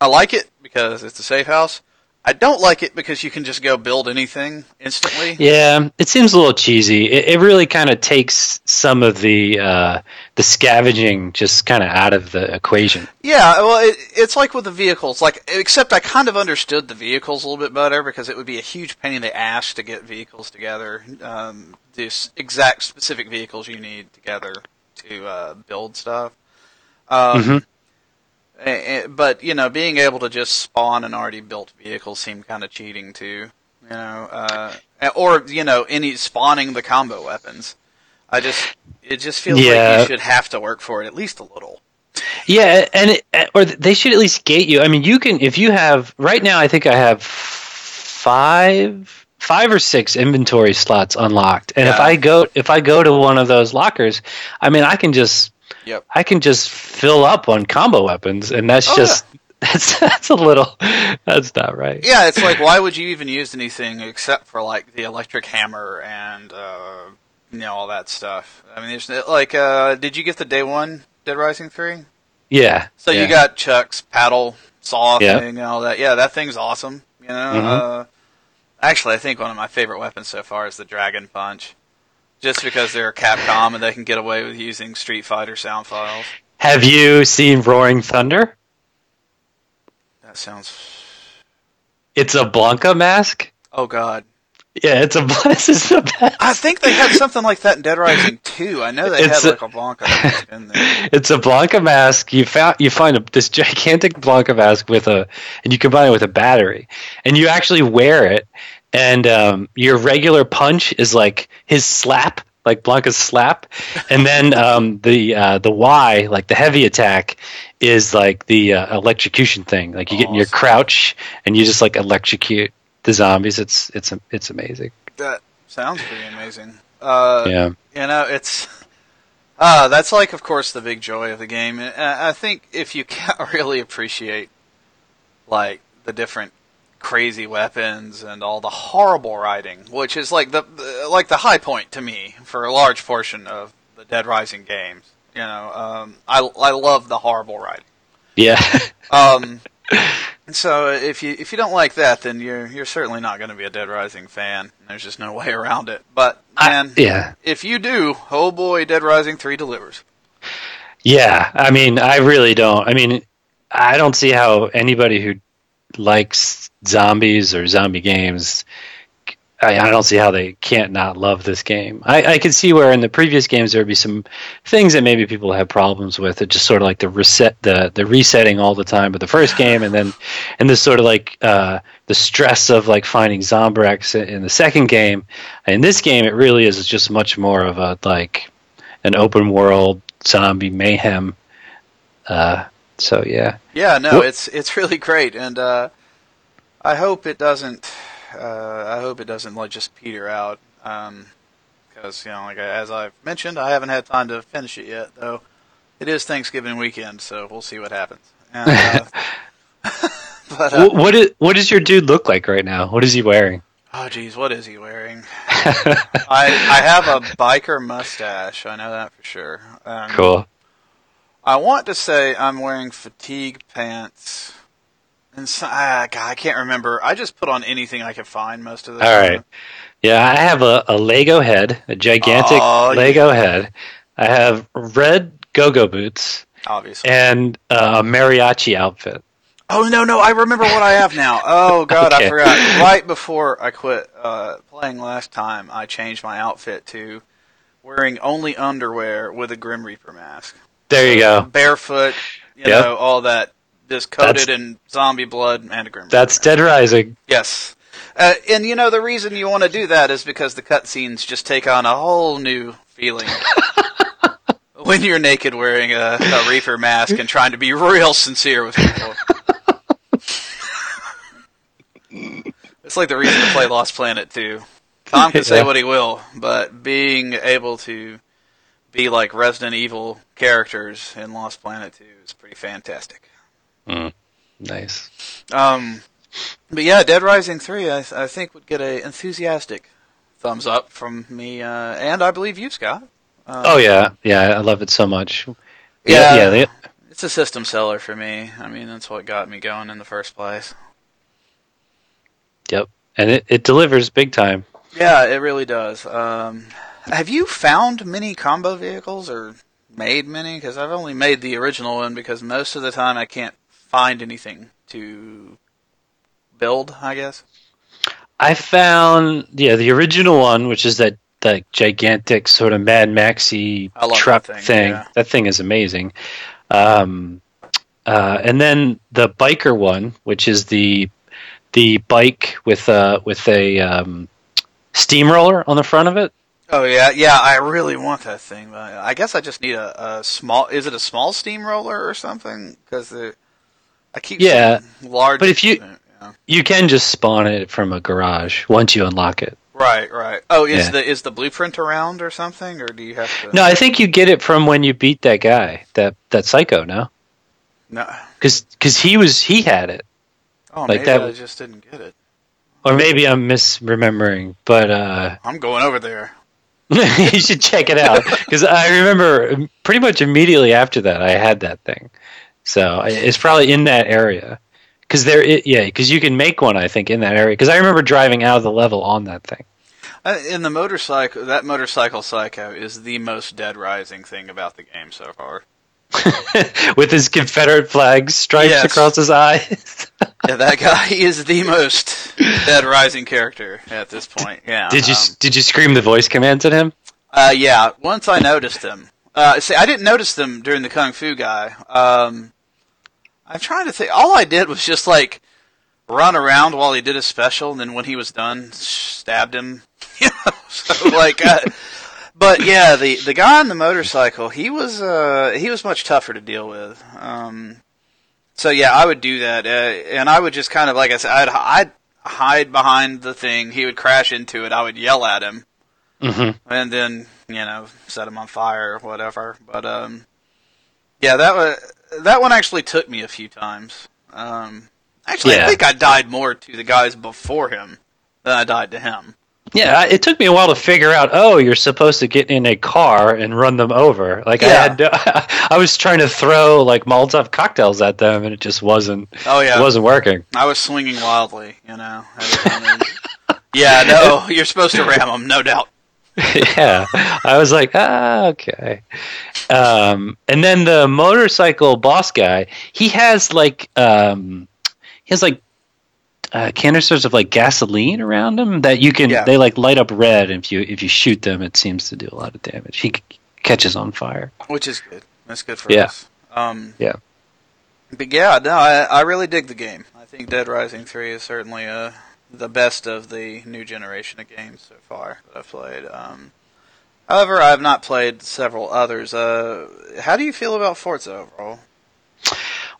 S1: I like it because it's a safe house. I don't like it because you can just go build anything instantly.
S2: Yeah, it seems a little cheesy. It, it really kind of takes some of the uh, the scavenging just kind of out of the equation.
S1: Yeah, well, it, it's like with the vehicles. Like, except I kind of understood the vehicles a little bit better because it would be a huge pain in the ass to get vehicles together. Um, the exact specific vehicles you need together to uh, build stuff. Um,
S2: Mhm.
S1: A- a- but you know, being able to just spawn an already built vehicle seemed kind of cheating too. You know, uh, eh, or you know, any spawning the combo weapons. I just, it just feels like you should have to work for it at least a little.
S2: Yeah, and it, or they should at least gate you. I mean, you can if you have right now. I think I have five, five or six inventory slots unlocked, and if I go if I go to one of those lockers, I mean, I can just
S1: Yep.
S2: I can just fill up on combo weapons, and that's
S1: Oh,
S2: just that's that's a little that's not right.
S1: Yeah, it's like why would you even use anything except for like the electric hammer and uh, you know all that stuff. I mean, there's like, uh, did you get the day one Dead Rising three?
S2: Yeah.
S1: So
S2: yeah.
S1: you got Chuck's paddle saw
S2: Yeah.
S1: thing and all that. Yeah, that thing's awesome. You know,
S2: Mhm.
S1: uh, actually, I think one of my favorite weapons so far is the Dragon Punch, just because they're Capcom and they can get away with using Street Fighter sound files.
S2: Have you seen Roaring Thunder?
S1: That sounds.
S2: It's a Blanka mask.
S1: Oh God.
S2: Yeah, it's a this is the best.
S1: I think they had something like that in Dead Rising 2. I know they
S2: It's
S1: had
S2: a-
S1: like a Blanka that in there.
S2: It's a Blanka mask. You found you find a, this gigantic Blanka mask with a, and you combine it with a battery, and you actually wear it, and um, your regular punch is like his slap, like Blanka's slap, and then um, the uh, the Y, like the heavy attack, is like the uh, electrocution thing. Like you get in your crouch and you just like electrocute the zombies. It's it's it's amazing.
S1: That sounds pretty amazing. Uh,
S2: yeah.
S1: You know, it's. Uh, that's like, of course, the big joy of the game. And I I think if you can't really appreciate, like, the different crazy weapons and all the horrible writing, which is like the, the like the high point to me for a large portion of the Dead Rising games. You know, um, I I love the horrible writing.
S2: Yeah.
S1: Um, so if you if you don't like that, then you're you're certainly not going to be a Dead Rising fan. There's just no way around it. But man,
S2: yeah.
S1: if you do, oh boy, Dead Rising three delivers.
S2: Yeah, I mean, I really don't. I mean, I don't see how anybody who likes zombies or zombie games, I, I don't see how they can't not love this game. I, I can see where in the previous games there would be some things that maybe people have problems with. It just sort of like the reset, the the resetting all the time of the first game, and then and this sort of like uh, the stress of like finding Zombrex in the second game. In this game, it really is just much more of a like an open world zombie mayhem. Uh, so yeah,
S1: Yeah, no, it's it's really great, and uh, I hope it doesn't. Uh, I hope it doesn't like just peter out. Because you know, like as I've mentioned, I haven't had time to finish it yet. Though it is Thanksgiving weekend, so we'll see what happens. And, uh, but uh,
S2: Wh- what is, what does your dude look like right now? What is he wearing?
S1: oh geez, what is he wearing? I I have a biker mustache. I know that for sure. Um,
S2: cool.
S1: I want to say I'm wearing fatigue pants. And so, ah, God, I can't remember. I just put on anything I could find most of the
S2: All
S1: time.
S2: right. Yeah, I have a, a Lego head, a gigantic
S1: Oh,
S2: Lego head. I have red go-go boots
S1: Obviously.
S2: and uh, a mariachi outfit.
S1: oh no, no, I remember what I have now. Oh God,
S2: Okay.
S1: I forgot. Right before I quit uh, playing last time, I changed my outfit to wearing only underwear with a Grim Reaper mask,
S2: There you go.
S1: barefoot, you
S2: Yep.
S1: know, all that, just coated in zombie blood and a Grim.
S2: That's Dead Rising.
S1: Yes. Uh, and you know the reason you want to do that is because the cutscenes just take on a whole new feeling when you're naked wearing a, a Reaper mask and trying to be real sincere with people. it's like the reason to play Lost Planet too. Tom can say
S2: Yeah.
S1: what he will, but being able to be like Resident Evil characters in Lost Planet 2 is pretty fantastic.
S2: Nice.
S1: Um, but yeah, Dead Rising 3, I, I think would get an enthusiastic thumbs up from me, uh, and I believe you, Scott. Uh,
S2: Oh yeah, yeah. I love it so much.
S1: Yeah.
S2: yeah. They,
S1: It's a system seller for me. I mean, that's what got me going in the first place.
S2: yep. And it, it delivers big time.
S1: Yeah, it really does. Um, have you found many combo vehicles or made many? Because I've only made the original one because most of the time I can't find anything to build, I guess.
S2: I found yeah the original one, which is that that gigantic sort of Mad Maxy truck
S1: that thing,
S2: thing.
S1: yeah.
S2: That thing is amazing. Um, uh, and then the biker one, which is the the bike with a with a um, steamroller on the front of it.
S1: Oh yeah, yeah. I really want that thing, I guess I just need a, a small. Is it a small steamroller or something? Because I keep
S2: Yeah,
S1: large.
S2: but if you-
S1: yeah.
S2: You can just spawn it from a garage once you unlock it.
S1: right, right. Oh, is
S2: Yeah.
S1: the is the blueprint around or something, or do you have to?
S2: No, I think you get it from when you beat that guy, that that psycho. No,
S1: no.
S2: because he was he had it.
S1: Oh,
S2: Like
S1: maybe
S2: that-
S1: I just didn't get it.
S2: Or maybe I'm misremembering, but uh,
S1: I'm going over there.
S2: you should check it out because I remember pretty much immediately after that I had that thing. So it's probably in that area because there, i- yeah, because you can make one I think in that area because I remember driving out of the level on that thing.
S1: Uh, in the motorcycle, that motorcycle psycho is the most Dead Rising thing about the game so far.
S2: with his Confederate flag stripes
S1: Yes.
S2: across his eyes.
S1: Yeah, that guy is the most Dead Rising character at this point. Yeah.
S2: did you
S1: um,
S2: did you scream the voice commands at him?
S1: Uh, yeah. Once I noticed them. Uh, see, I didn't notice them during the Kung Fu guy. Um, I'm trying to think. All I did was just like run around while he did his special, and then when he was done, stabbed him. So like. Uh, but yeah, the the guy on the motorcycle, he was uh, he was much tougher to deal with. Um, so yeah, I would do that, uh, and I would just kind of like I said, I'd, I'd hide behind the thing. He would crash into it. I would yell at him
S2: Mm-hmm.
S1: and then you know set him on fire or whatever. But um, yeah, that was that one actually took me a few times. Um, actually, I think I died more to the guys before him than I died to him.
S2: Yeah, I- it took me a while to figure out. Oh, you're supposed to get in a car and run them over. Like I had, no, I was trying to throw like Molotov cocktails at them, and it just wasn't.
S1: Oh yeah,
S2: It wasn't working.
S1: I was swinging wildly. You know. every time they- yeah, no, you're supposed to ram them, no doubt.
S2: yeah, I was like, ah, okay. Um, and then the motorcycle boss guy, he has like, um, he has like uh, canisters of like gasoline around him that you can.
S1: Yeah.
S2: They like light up red. And if you if you shoot them, it seems to do a lot of damage. He c- catches on fire.
S1: Which is good. That's good for
S2: Yeah.
S1: us. Um,
S2: Yeah.
S1: But yeah, no, I, I really dig the game. I think Dead Rising 3 is certainly uh, the best of the new generation of games so far that I've played. Um, however, I have not played several others. Uh, how do you feel about Forza overall?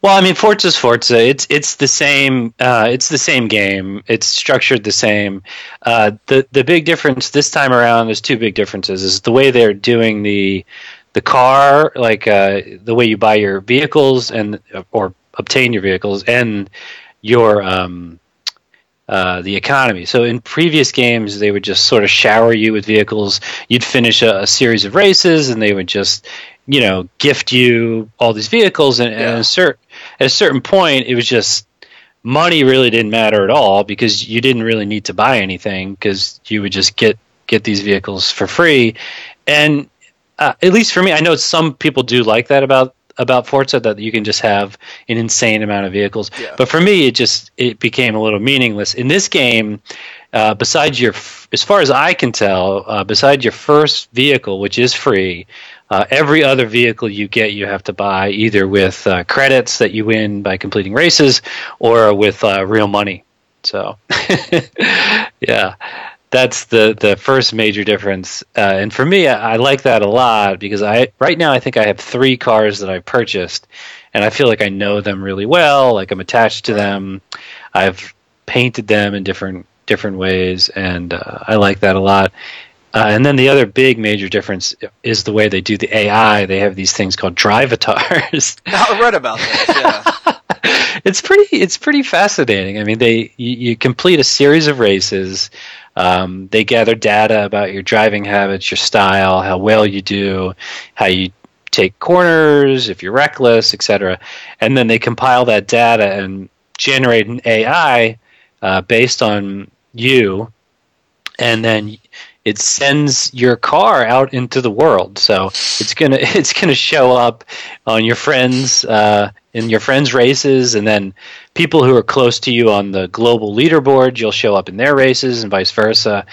S2: Well, I mean, Forza's Forza. It's it's the same. Uh, it's the same game. It's structured the same. Uh, the the big difference this time around, there's two big differences. Is the way they're doing the the car, like uh, the way you buy your vehicles and or obtain your vehicles, and your um, uh, the economy. So in previous games, they would just sort of shower you with vehicles. You'd finish a, a series of races, and they would just, you know, gift you all these vehicles. And, and
S1: Yeah.
S2: at, a cer- at a certain point, it was just money really didn't matter at all because you didn't really need to buy anything because you would just get get these vehicles for free. And uh, at least for me, I know some people do like that about about Forza that you can just have an insane amount of vehicles.
S1: Yeah.
S2: But for me, it just it became a little meaningless. In this game, uh, besides your, f- as far as I can tell, uh, besides your first vehicle, which is free, uh, every other vehicle you get, you have to buy either with uh, credits that you win by completing races, or with uh, real money. So, yeah, that's the the first major difference. Uh, and for me, I, I, like that a lot because I right now I think I have three cars that I purchased, and I feel like I know them really well. Like I'm attached to them. I've painted them in different different ways, and uh, I like that a lot. Uh, and then the other big major difference is the way they do the AI. They have these things called drivatars.
S1: I read about that.
S2: Yeah. it's pretty. It's pretty fascinating. I mean, they you, you complete a series of races. Um, they gather data about your driving habits, your style, how well you do, how you take corners, if you're reckless, etc. And then they compile that data and generate an AI uh, based on you, and then it sends your car out into the world. So it's gonna it's gonna show up on your friends uh, in your friends' races, and then people who are close to you on the global leaderboard, you'll show up in their races, and vice versa.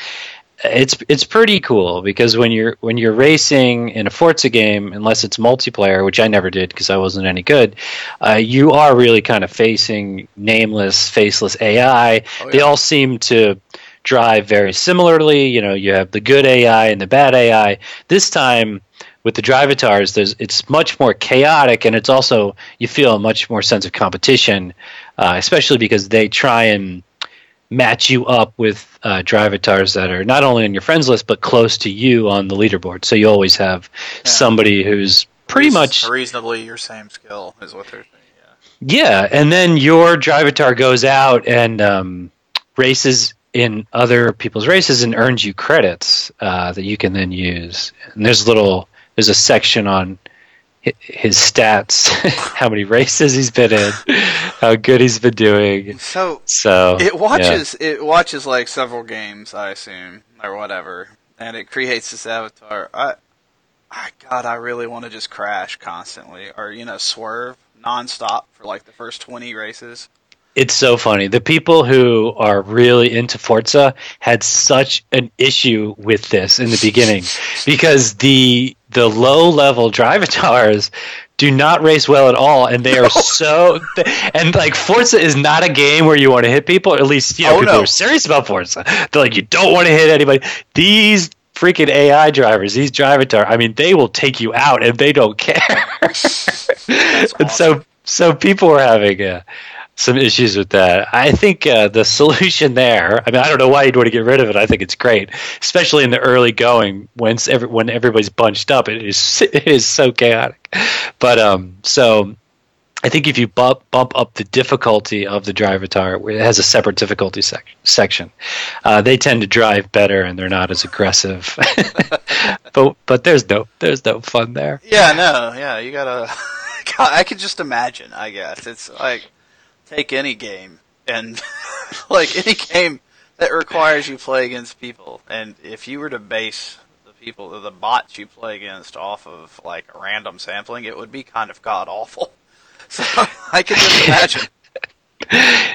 S2: It's it's pretty cool because when you're when you're racing in a Forza game, unless it's multiplayer, which I never did because I wasn't any good, uh, you are really kind of facing nameless, faceless AI. Oh, yeah. They all seem to drive very similarly. You know, you have the good AI and the bad AI. This time with the drivatars, there's it's much more chaotic, and it's also you feel a much more sense of competition, uh, especially because they try and match you up with uh, drivatars that are not only on your friends list but close to you on the leaderboard. So you always have yeah. somebody who's pretty much
S1: reasonably your same skill is what they're saying.
S2: Yeah. Yeah, and then your drivatar goes out and um, races in other people's races and earns you credits uh, that you can then use. And there's a little there's a section on his stats, how many races he's been in, how good he's been doing.
S1: So
S2: so
S1: it watches yeah. it watches like several games, I assume, or whatever, and it creates this avatar. I, I God, I really want to just crash constantly, or you know, swerve nonstop for like the first twenty races.
S2: It's so funny. The people who are really into Forza had such an issue with this in the beginning because the the low level drivatars do not race well at all and they are so and like Forza is not a game where you want to hit people, at least you know oh, people no. are serious about Forza. They're like you don't want to hit anybody. These freaking AI drivers, these drivatar, I mean they will take you out and they don't care. awesome. And so so people were having a some issues with that. I think uh, the solution there. I mean, I don't know why you'd want to get rid of it. I think it's great, especially in the early going when every, when everybody's bunched up. It is it is so chaotic. But um, so I think if you bump bump up the difficulty of the drivatar, it has a separate difficulty sec- section. Uh, they tend to drive better and they're not as aggressive. but but there's no there's no fun there.
S1: Yeah, no, yeah, you gotta. I could just imagine. I guess it's like take any game and like any game that requires you play against people, and if you were to base the people, the bots you play against off of like a random sampling, it would be kind of god awful. So I can just imagine.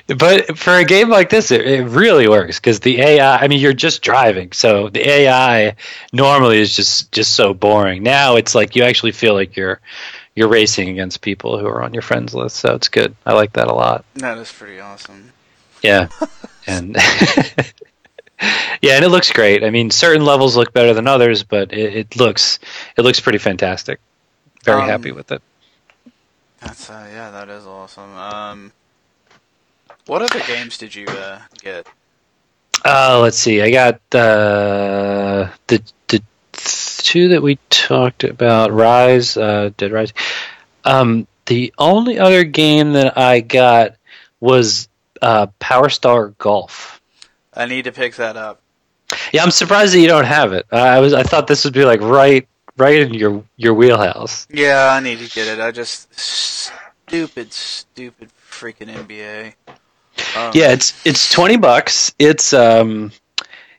S2: but for a game like this, it, it really works because the AI. I mean, you're just driving, so the AI normally is just just so boring. Now it's like you actually feel like you're you're racing against people who are on your friends list. So it's good. I like that a lot.
S1: That is pretty awesome.
S2: Yeah, and yeah, and it looks great. I mean, certain levels look better than others, but it, it looks it looks pretty fantastic. Very um, happy with it.
S1: That's uh, yeah, that is awesome. Um, what other games did you uh, get?
S2: Uh, let's see. I got uh, the the two that we talked about, Ryse, uh, Dead Rise. Um, the only other game that I got was uh, Power Star Golf.
S1: I need to pick that up.
S2: Yeah, I'm surprised that you don't have it. I was I thought this would be like right right in your your wheelhouse.
S1: Yeah, I need to get it. I just stupid stupid freaking NBA.
S2: Um, yeah, it's it's twenty bucks. It's um,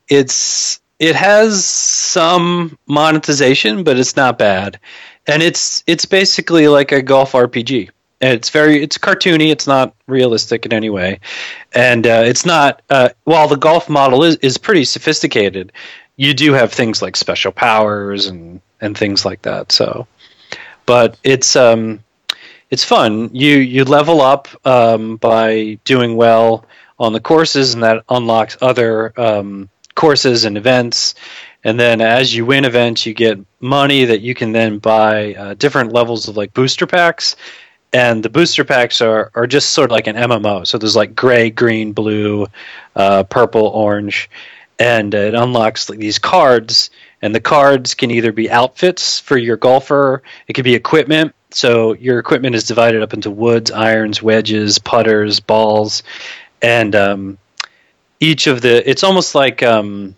S2: it's it has some monetization, but it's not bad, and it's it's basically like a golf RPG. And it's very it's cartoony. It's not realistic in any way, and uh, it's not. Uh, while the golf model is is pretty sophisticated, you do have things like special powers and and things like that. So, but it's um, it's fun. You you level up um, by doing well on the courses, and that unlocks other um, courses and events. And then as you win events, you get money that you can then buy uh, different levels of like booster packs. And the booster packs are, are just sort of like an MMO. So there's like gray, green, blue, uh, purple, orange, and it unlocks like these cards. And the cards can either be outfits for your golfer, it could be equipment. So your equipment is divided up into woods, irons, wedges, putters, balls, and um, each of the it's almost like um,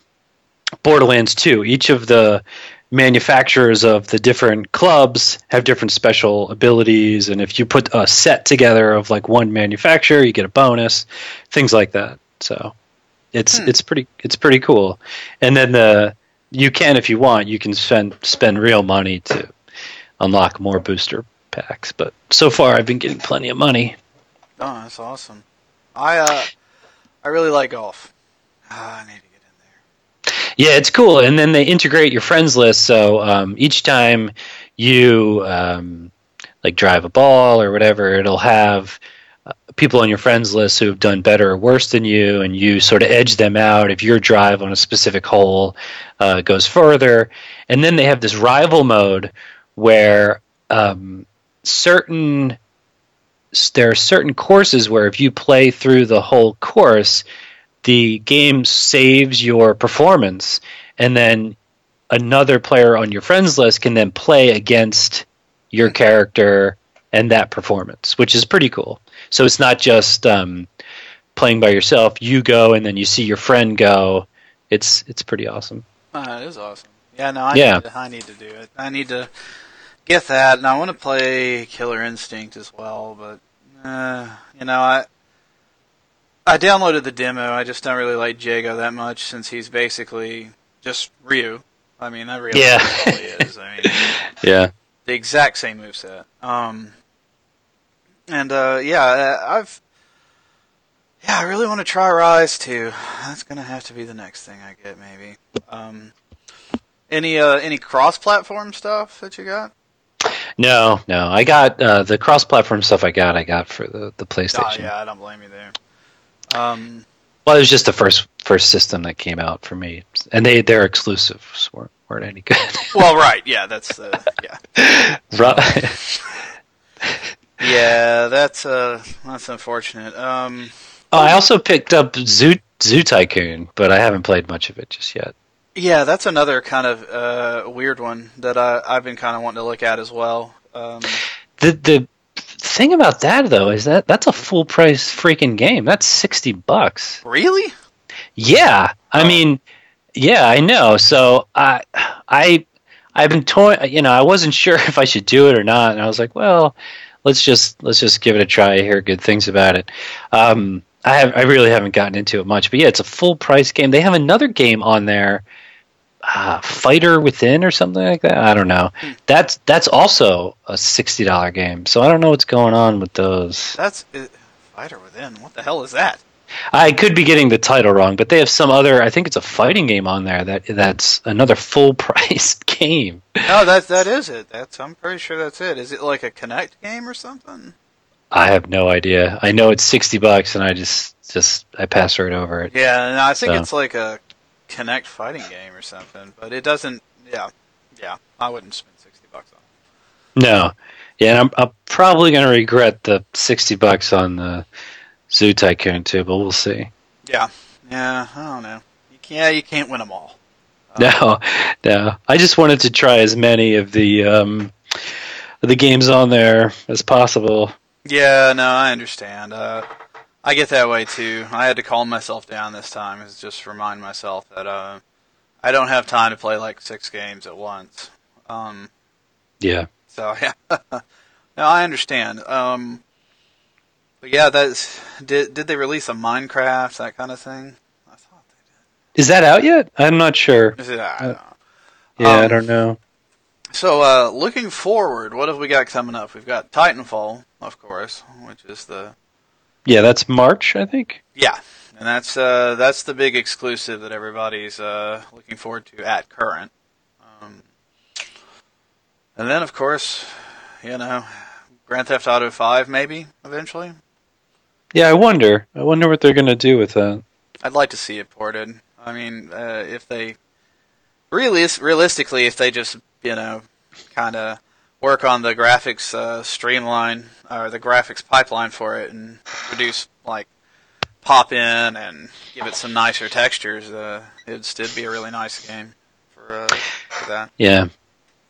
S2: Borderlands 2. Each of the manufacturers of the different clubs have different special abilities and if you put a set together of like one manufacturer you get a bonus things like that so it's hmm. it's pretty it's pretty cool and then the you can if you want you can spend spend real money to unlock more booster packs but so far i've been getting plenty of money
S1: oh that's awesome i uh i really like golf uh, i need to get in there.
S2: yeah, it's cool. And then they integrate your friends list. So um, each time you um, like drive a ball or whatever, it'll have uh, people on your friends list who have done better or worse than you, and you sort of edge them out if your drive on a specific hole uh, goes further. And then they have this rival mode where um, certain there are certain courses where if you play through the whole course, the game saves your performance, and then another player on your friends list can then play against your character and that performance, which is pretty cool. So it's not just um, playing by yourself. You go, and then you see your friend go. It's it's pretty awesome.
S1: Uh, it is awesome. Yeah, no, I yeah. Need to, I need to do it. I need to get that, and I want to play Killer Instinct as well. But uh, you know, I I downloaded the demo. I just don't really like Jago that much since he's basically just Ryu. I mean, that really yeah. all he is. I mean,
S2: yeah,
S1: the exact same moveset. Um, and uh, yeah, I've yeah, I really want to try Ryse too. That's gonna have to be the next thing I get, maybe. Um, any uh, any cross-platform stuff that you got?
S2: No, no. I got uh, the cross-platform stuff. I got. I got for the the PlayStation.
S1: Oh, yeah, I don't blame you there. Um,
S2: well, it was just the first first system that came out for me, and they their exclusives weren't weren't any good.
S1: well, right, yeah, that's uh, yeah. right. yeah, that's uh, that's unfortunate. Um,
S2: oh, I also picked up Zoo Zoo Tycoon, but I haven't played much of it just yet.
S1: Yeah, that's another kind of uh, weird one that I, I've been kind of wanting to look at as well. Um,
S2: the the thing about that though is that that's a full price freaking game. That's sixty bucks.
S1: Really?
S2: Yeah. I oh. mean, yeah, I know. So I, I, I've been toying. You know, I wasn't sure if I should do it or not, and I was like, well, let's just let's just give it a try. I hear good things about it. Um, I have I really haven't gotten into it much, but yeah, it's a full price game. They have another game on there uh, Fighter Within or something like that. I don't know. Hmm. That's that's also a sixty dollar game. So I don't know what's going on with those.
S1: That's uh, Fighter Within. What the hell is that?
S2: I could be getting the title wrong, but they have some other. I think it's a fighting game on there that that's another full price game.
S1: No, that that is it. That's I'm pretty sure that's it. Is it like a Kinect game or something?
S2: I have no idea. I know it's sixty bucks, and I just just I pass right over it.
S1: Yeah, no, I think so. it's like a Kinect fighting game or something, but it doesn't. Yeah, yeah, I wouldn't spend sixty bucks on it.
S2: No, yeah, I'm, I'm probably going to regret the sixty bucks on the Zoo Tycoon too, but we'll see.
S1: Yeah, yeah, I don't know. You can't, yeah, you can't win them all.
S2: no, no. I just wanted to try as many of the um, the games on there as possible.
S1: Yeah, no, I understand. Uh, I get that way too. I had to calm myself down this time, is just remind myself that uh, I don't have time to play like six games at once. Um,
S2: yeah.
S1: So yeah, no, I understand. Um, but yeah, that's did did they release a Minecraft that kind of thing? I thought
S2: they did. Is that out yet? I'm not sure.
S1: It? I uh,
S2: yeah, um, I don't know.
S1: So, uh, looking forward, what have we got coming up? We've got Titanfall, of course, which is the
S2: yeah, that's March, I think.
S1: Yeah, and that's uh, that's the big exclusive that everybody's uh, looking forward to at current. Um, and then, of course, you know, Grand Theft Auto Five maybe eventually.
S2: Yeah, I wonder. I wonder what they're gonna do with that.
S1: I'd like to see it ported. I mean, uh, if they really realistically, if they just you know kind of work on the graphics uh, streamline or the graphics pipeline for it and reduce like pop in and give it some nicer textures, uh, it'd still be a really nice game for, uh, for that.
S2: Yeah.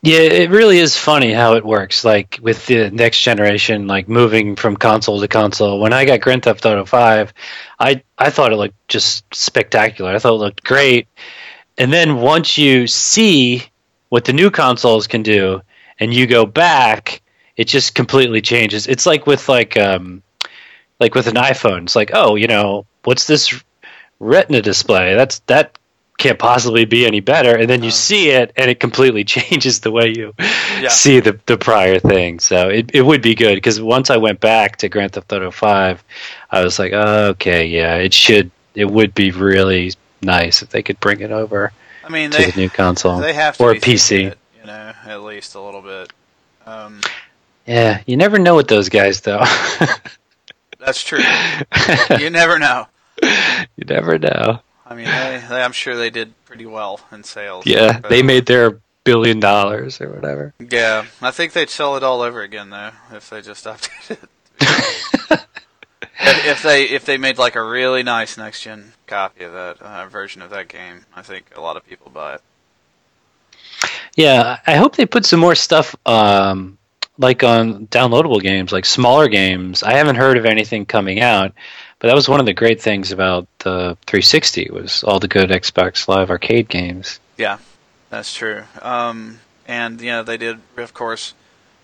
S2: Yeah, it really is funny how it works. Like with the next generation, like moving from console to console. When I got Grand Theft Auto Five, I I thought it looked just spectacular. I thought it looked great. And then once you see what the new consoles can do, and you go back, it just completely changes. It's like with like um, like with an iPhone. It's like, oh, you know, what's this Retina display? That's that can't possibly be any better. And then you see it, and it completely changes the way you yeah. see the the prior thing. So it it would be good because once I went back to Grand Theft Auto Five, I was like, oh, okay, yeah, it should. It would be really nice if they could bring it over.
S1: I mean,
S2: to
S1: they,
S2: the new console.
S1: They have to
S2: or PC.
S1: It, at least a little bit. Um,
S2: yeah, you never know with those guys, though.
S1: that's true. you never know.
S2: You never know.
S1: I mean, they, they, I'm sure they did pretty well in sales.
S2: Yeah, they made their billion dollars or whatever.
S1: Yeah, I think they'd sell it all over again though if they just updated it. if, if, they if they made like a really nice next gen copy of that uh, version of that game, I think a lot of people buy it.
S2: Yeah, I hope they put some more stuff um, like on downloadable games, like smaller games. I haven't heard of anything coming out, but that was one of the great things about the 360 was all the good Xbox Live Arcade games.
S1: Yeah, that's true. Um, and you know they did, of course,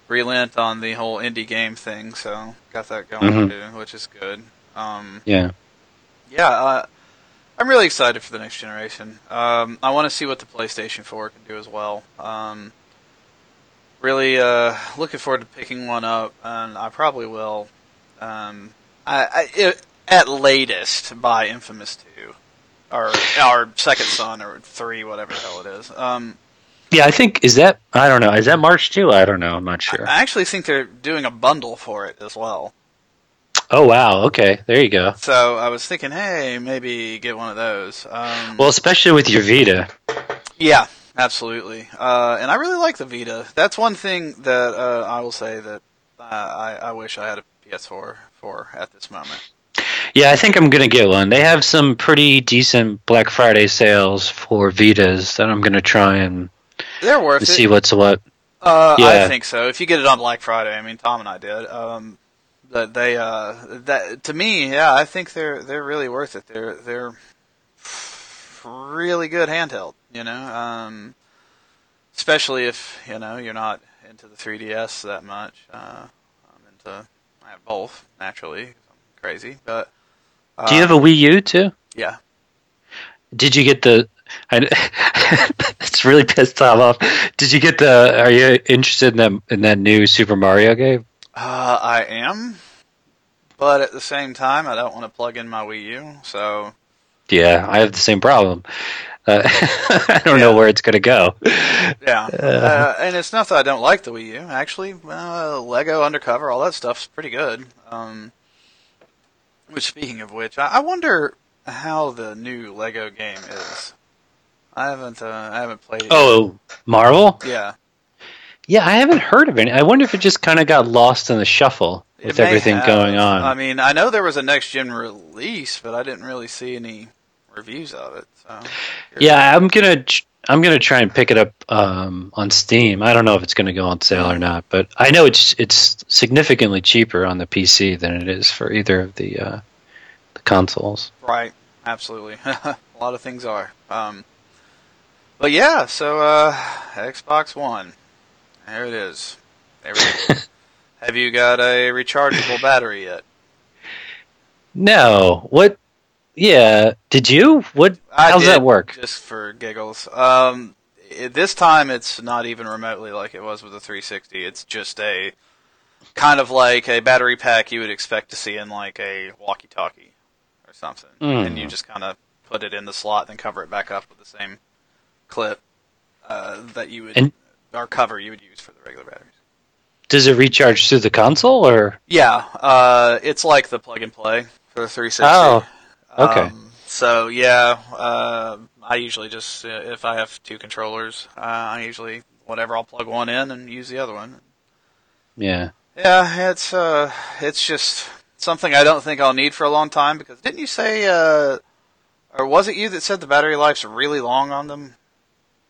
S1: relent on the whole indie game thing, so got that going mm-hmm. too, which is good. Um,
S2: yeah,
S1: yeah. Uh, I'm really excited for the next generation. Um, I want to see what the PlayStation 4 can do as well. Um, really uh, looking forward to picking one up, and I probably will. Um, I, I it, at latest buy Infamous Two, or our Second Son, or three, whatever the hell it is. Um,
S2: yeah, I think is that I don't know. Is that March too? I don't know. I'm not sure.
S1: I actually think they're doing a bundle for it as well.
S2: Oh wow! Okay, there you go.
S1: So I was thinking, hey, maybe get one of those. Um,
S2: well, especially with your Vita.
S1: Yeah, absolutely. Uh, and I really like the Vita. That's one thing that uh, I will say that uh, I, I wish I had a PS4 for at this moment.
S2: Yeah, I think I'm gonna get one. They have some pretty decent Black Friday sales for Vitas that I'm gonna try and
S1: they're worth
S2: see what's what.
S1: Uh, yeah. I think so. If you get it on Black Friday, I mean, Tom and I did. Um, that they uh, that to me, yeah, I think they're they're really worth it. They're they're really good handheld. You know, um, especially if you know you're not into the 3DS that much. Uh, I'm into I have both naturally. I'm crazy, but
S2: uh, do you have a Wii U too?
S1: Yeah.
S2: Did you get the? I, it's really pissed Tom off. Did you get the? Are you interested in that in that new Super Mario game?
S1: Uh, I am, but at the same time, I don't want to plug in my Wii U. So
S2: yeah, I have the same problem. Uh, I don't yeah. know where it's going to go.
S1: Yeah, uh, uh, and it's not that I don't like the Wii U. Actually, uh, Lego Undercover, all that stuff's pretty good. Um, which, speaking of which, I, I wonder how the new Lego game is. I haven't, uh, I haven't played.
S2: Oh, Marvel.
S1: Yeah.
S2: Yeah, I haven't heard of it. I wonder if it just kind of got lost in the shuffle with everything
S1: have.
S2: going on.
S1: I mean, I know there was a next gen release, but I didn't really see any reviews of it. So
S2: yeah, I'm gonna I'm gonna try and pick it up um, on Steam. I don't know if it's gonna go on sale or not, but I know it's it's significantly cheaper on the PC than it is for either of the uh, the consoles.
S1: Right, absolutely. a lot of things are. Um, but yeah, so uh, Xbox One. There it is. There Have you got a rechargeable battery yet?
S2: No. What? Yeah. Did you? What?
S1: I
S2: how's
S1: did,
S2: that work?
S1: Just for giggles. Um, it, this time it's not even remotely like it was with the 360. It's just a kind of like a battery pack you would expect to see in like a walkie-talkie or something, mm. and you just kind of put it in the slot, then cover it back up with the same clip uh, that you would and, or cover you would use for the regular batteries.
S2: does it recharge through the console or?
S1: Yeah, uh, it's like the plug and play for the 360.
S2: Oh, okay.
S1: Um, so yeah, uh, I usually just uh, if I have two controllers, uh, I usually whatever I'll plug one in and use the other one.
S2: Yeah.
S1: Yeah, it's uh, it's just something I don't think I'll need for a long time because didn't you say, uh, or was it you that said the battery life's really long on them?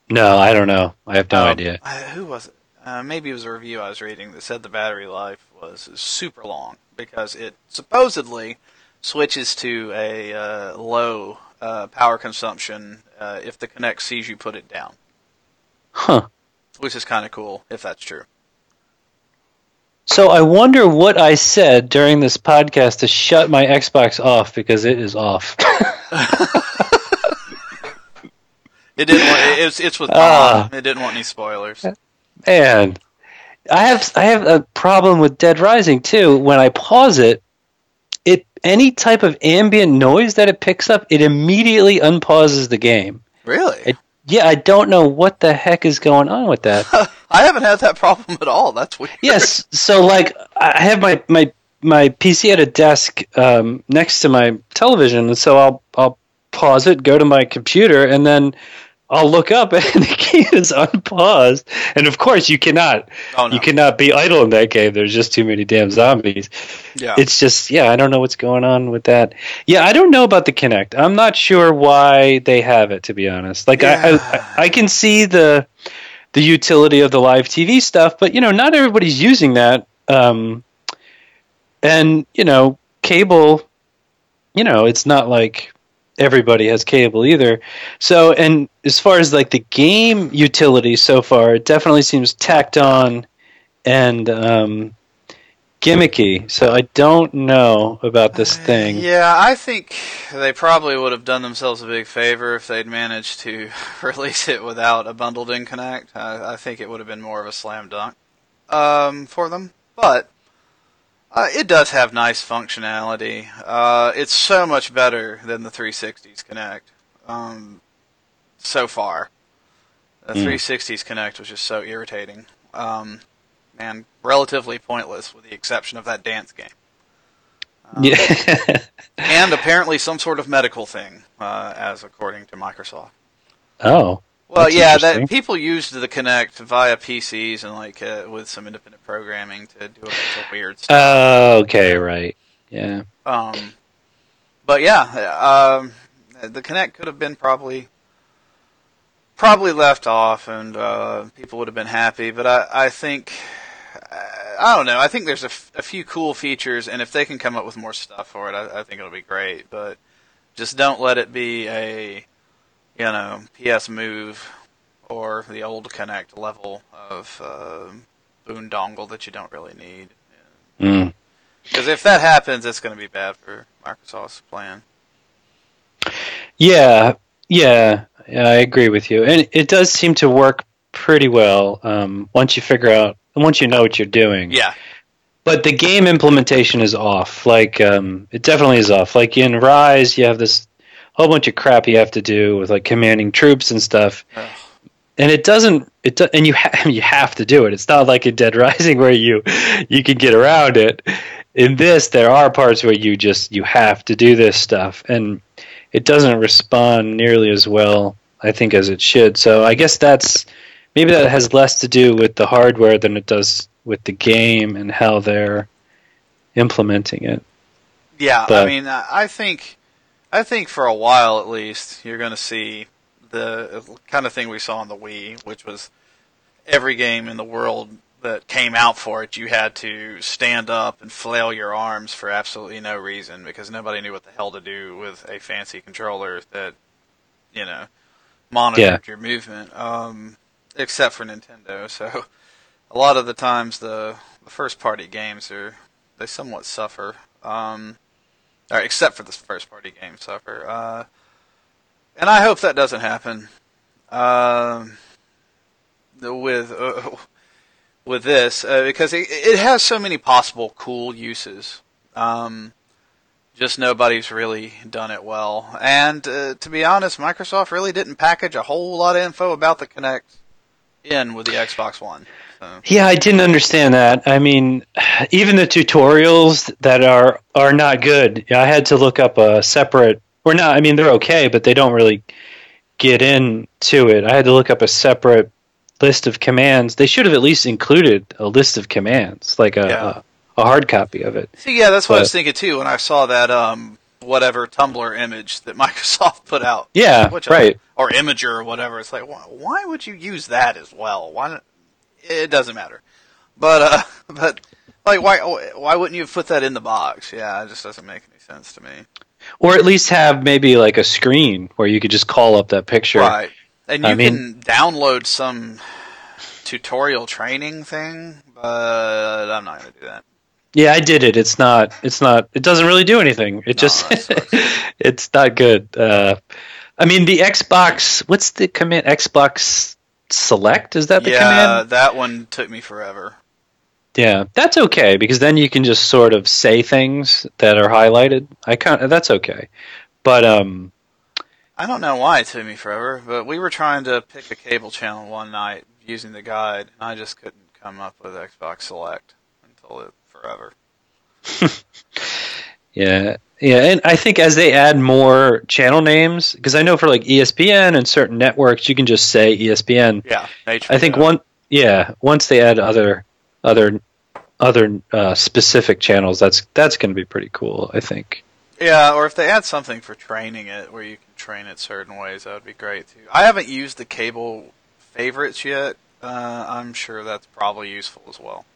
S2: No, I don't know. I have no
S1: Um,
S2: idea.
S1: who was it? Uh, maybe it was a review I was reading that said the battery life was super long because it supposedly switches to a uh, low uh, power consumption uh, if the Kinect sees you put it down,
S2: Huh.
S1: which is kind of cool if that's true.
S2: So I wonder what I said during this podcast to shut my Xbox off because it is off.
S1: It didn't. Want, it's it's with
S2: Ah.
S1: Tom. It didn't want any spoilers.
S2: And I have I have a problem with Dead Rising too. When I pause it, it any type of ambient noise that it picks up, it immediately unpauses the game.
S1: Really?
S2: It- Yeah, I don't know what the heck is going on with that.
S1: I haven't had that problem at all. That's weird.
S2: yes, so like I have my my my PC at a desk um, next to my television, and so I'll I'll pause it, go to my computer, and then I'll look up, and the game is unpaused. And of course, you cannot
S1: Oh no.
S2: you cannot be idle in that game. There's just too many damn zombies.
S1: yeah.
S2: It's just yeah, I don't know what's going on with that. Yeah, I don't know about the Kinect. I'm not sure why they have it. To be honest, like I, I I can see the the utility of the live TV stuff, but you know, not everybody's using that. Um, and you know, cable. You know, it's not like everybody has cable either. So, and as far as like the game utility so far, it definitely seems tacked on and um, gimmicky. So I don't know about this thing.
S1: Yeah, I think they probably would have done themselves a big favor if they'd managed to release it without a bundled in Kinect. I, I think it would have been more of a slam dunk um, for them. But uh, it does have nice functionality. Uh, it's so much better than the 360's Kinect um, so far. The
S2: Mm.
S1: 360's Kinect was just so irritating. Um, and relatively pointless with the exception of that dance game
S2: Yeah.
S1: and apparently some sort of medical thing, uh, as according to Microsoft.
S2: oh.
S1: Well,
S2: That's
S1: yeah, that people used the Kinect via PCs and like uh, with some independent programming to do a bunch of weird stuff.
S2: Oh, okay, right. Yeah.
S1: Um, but yeah, um, the Kinect could have been probably probably left off, and uh, people would have been happy. But I, I think I don't know. I think there's a, f- a few cool features, and if they can come up with more stuff for it, I, I think it'll be great. But just don't let it be a you know PS Move or the old Kinect level of uh, boondongle that you don't really need.
S2: Mm.
S1: Because if that happens, it's going to be bad for Microsoft's plan.
S2: Yeah, yeah, yeah, I agree with you, and it does seem to work pretty well um, once you figure out, once you know what you're doing.
S1: Yeah,
S2: But the game implementation is off. Like, um, it definitely is off. Like in Ryse, you have this whole bunch of crap you have to do with like commanding troops and stuff,
S1: Ugh.
S2: and it doesn't. It do, and you ha- you have to do it. It's not like in Dead Rising where you you can get around it. In this, there are parts where you just you have to do this stuff, and it doesn't respond nearly as well, I think, as it should. So I guess that's maybe that has less to do with the hardware than it does with the game and how they're implementing it.
S1: yeah.
S2: but, I
S1: mean, I I think, I think for a while at least, you're going to see the kind of thing we saw on the Wii, which was every game in the world that came out for it, you had to stand up and flail your arms for absolutely no reason because nobody knew what the hell to do with a fancy controller that, you know, monitored
S2: Yeah.
S1: your movement. Um, except for Nintendo. So a lot of the times the, the first party games are they somewhat suffer. Um, or except for the first party games suffer. Uh, and I hope that doesn't happen. Um, with uh, with this uh, because it, it has so many possible cool uses. Um, just nobody's really done it well. And uh, to be honest, Microsoft really didn't package a whole lot of info about the Kinect in with the Xbox One. Uh,
S2: Yeah, I didn't understand that. I mean, even the tutorials that are are not good. I had to look up a separate or not. I mean, they're okay, but they don't really get into it. I had to look up a separate list of commands. They should have at least included a list of commands, like a
S1: Yeah.
S2: a, a hard copy of it.
S1: See, yeah, that's what I was thinking too when I saw that um whatever Tumblr image that Microsoft put out.
S2: Yeah,
S1: Which I-
S2: right.
S1: or Imgur or whatever. It's like, why, why would you use that as well? Why? It doesn't matter. But uh, but like, why why wouldn't you have put that in the box? Yeah, it just doesn't make any sense to me.
S2: Or at least have maybe like a screen where you could just call up that picture.
S1: Right. And you
S2: I mean-
S1: can download some tutorial training thing, but I'm not going to do that.
S2: Yeah, I did it. It's not. It's not. It doesn't really do anything. It
S1: No,
S2: just. it's not good. Uh, I mean, the Xbox. What's the command? Xbox Select is that the
S1: yeah,
S2: command?
S1: that one took me forever.
S2: Yeah, that's okay because then you can just sort of say things that are highlighted. I kind that's okay, but um,
S1: I don't know why it took me forever, but we were trying to pick a cable channel one night using the guide, and I just couldn't come up with Xbox Select until it forever.
S2: yeah, yeah, and I think as they add more channel names, because I know for like ESPN and certain networks, you can just say ESPN.
S1: Yeah,
S2: I think one, yeah, once they add other other other uh, specific channels, that's that's going to be pretty cool. I think.
S1: Yeah, or if they add something for training it, where you can train it certain ways, that would be great too. I haven't used the cable favorites yet. Uh, I'm sure that's probably useful as well.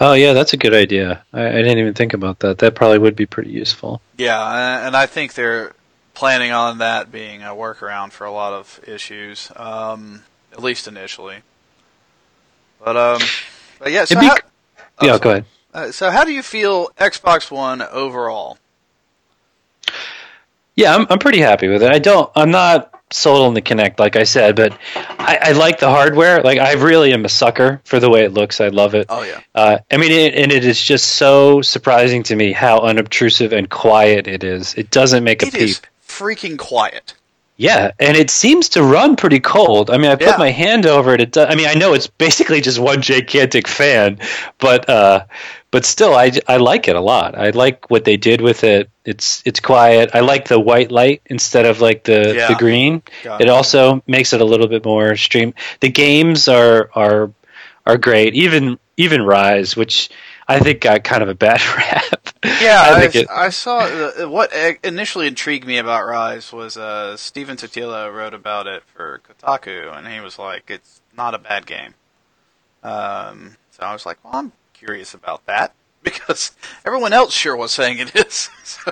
S2: Oh yeah, that's a good idea. I, I didn't even think about that. That probably would be pretty useful.
S1: Yeah, and I think they're planning on that being a workaround for a lot of issues, um, at least initially. But um, but yeah. So
S2: be
S1: how, oh,
S2: yeah,
S1: sorry.
S2: go ahead.
S1: Uh, so how do you feel Xbox One overall?
S2: Yeah, I'm I'm pretty happy with it. I don't. I'm not sold on the Kinect, like I said, but I, I like the hardware. Like I really am a sucker for the way it looks. I love it.
S1: Oh yeah,
S2: Uh, I mean, it, and it is just so surprising to me how unobtrusive and quiet it is. It doesn't make a
S1: it
S2: peep.
S1: is freaking quiet.
S2: Yeah, and it seems to run pretty cold. I mean, I put
S1: Yeah.
S2: my hand over it. It does, I mean, I know it's basically just one gigantic fan, but uh, but still, I, I like it a lot. I like what they did with it. It's it's quiet. I like the white light instead of like the
S1: Yeah.
S2: the green.
S1: Got
S2: It also makes it a little bit more stream. The games are are are great. Even even Ryse, which I think got kind of a bad rap.
S1: Yeah,
S2: I
S1: I,
S2: it,
S1: I saw uh, what initially intrigued me about Ryse was uh, Stephen Totilo wrote about it for Kotaku, and he was like, "It's not a bad game." Um, so I was like, "Well, I'm curious about that because everyone else sure was saying it is." so,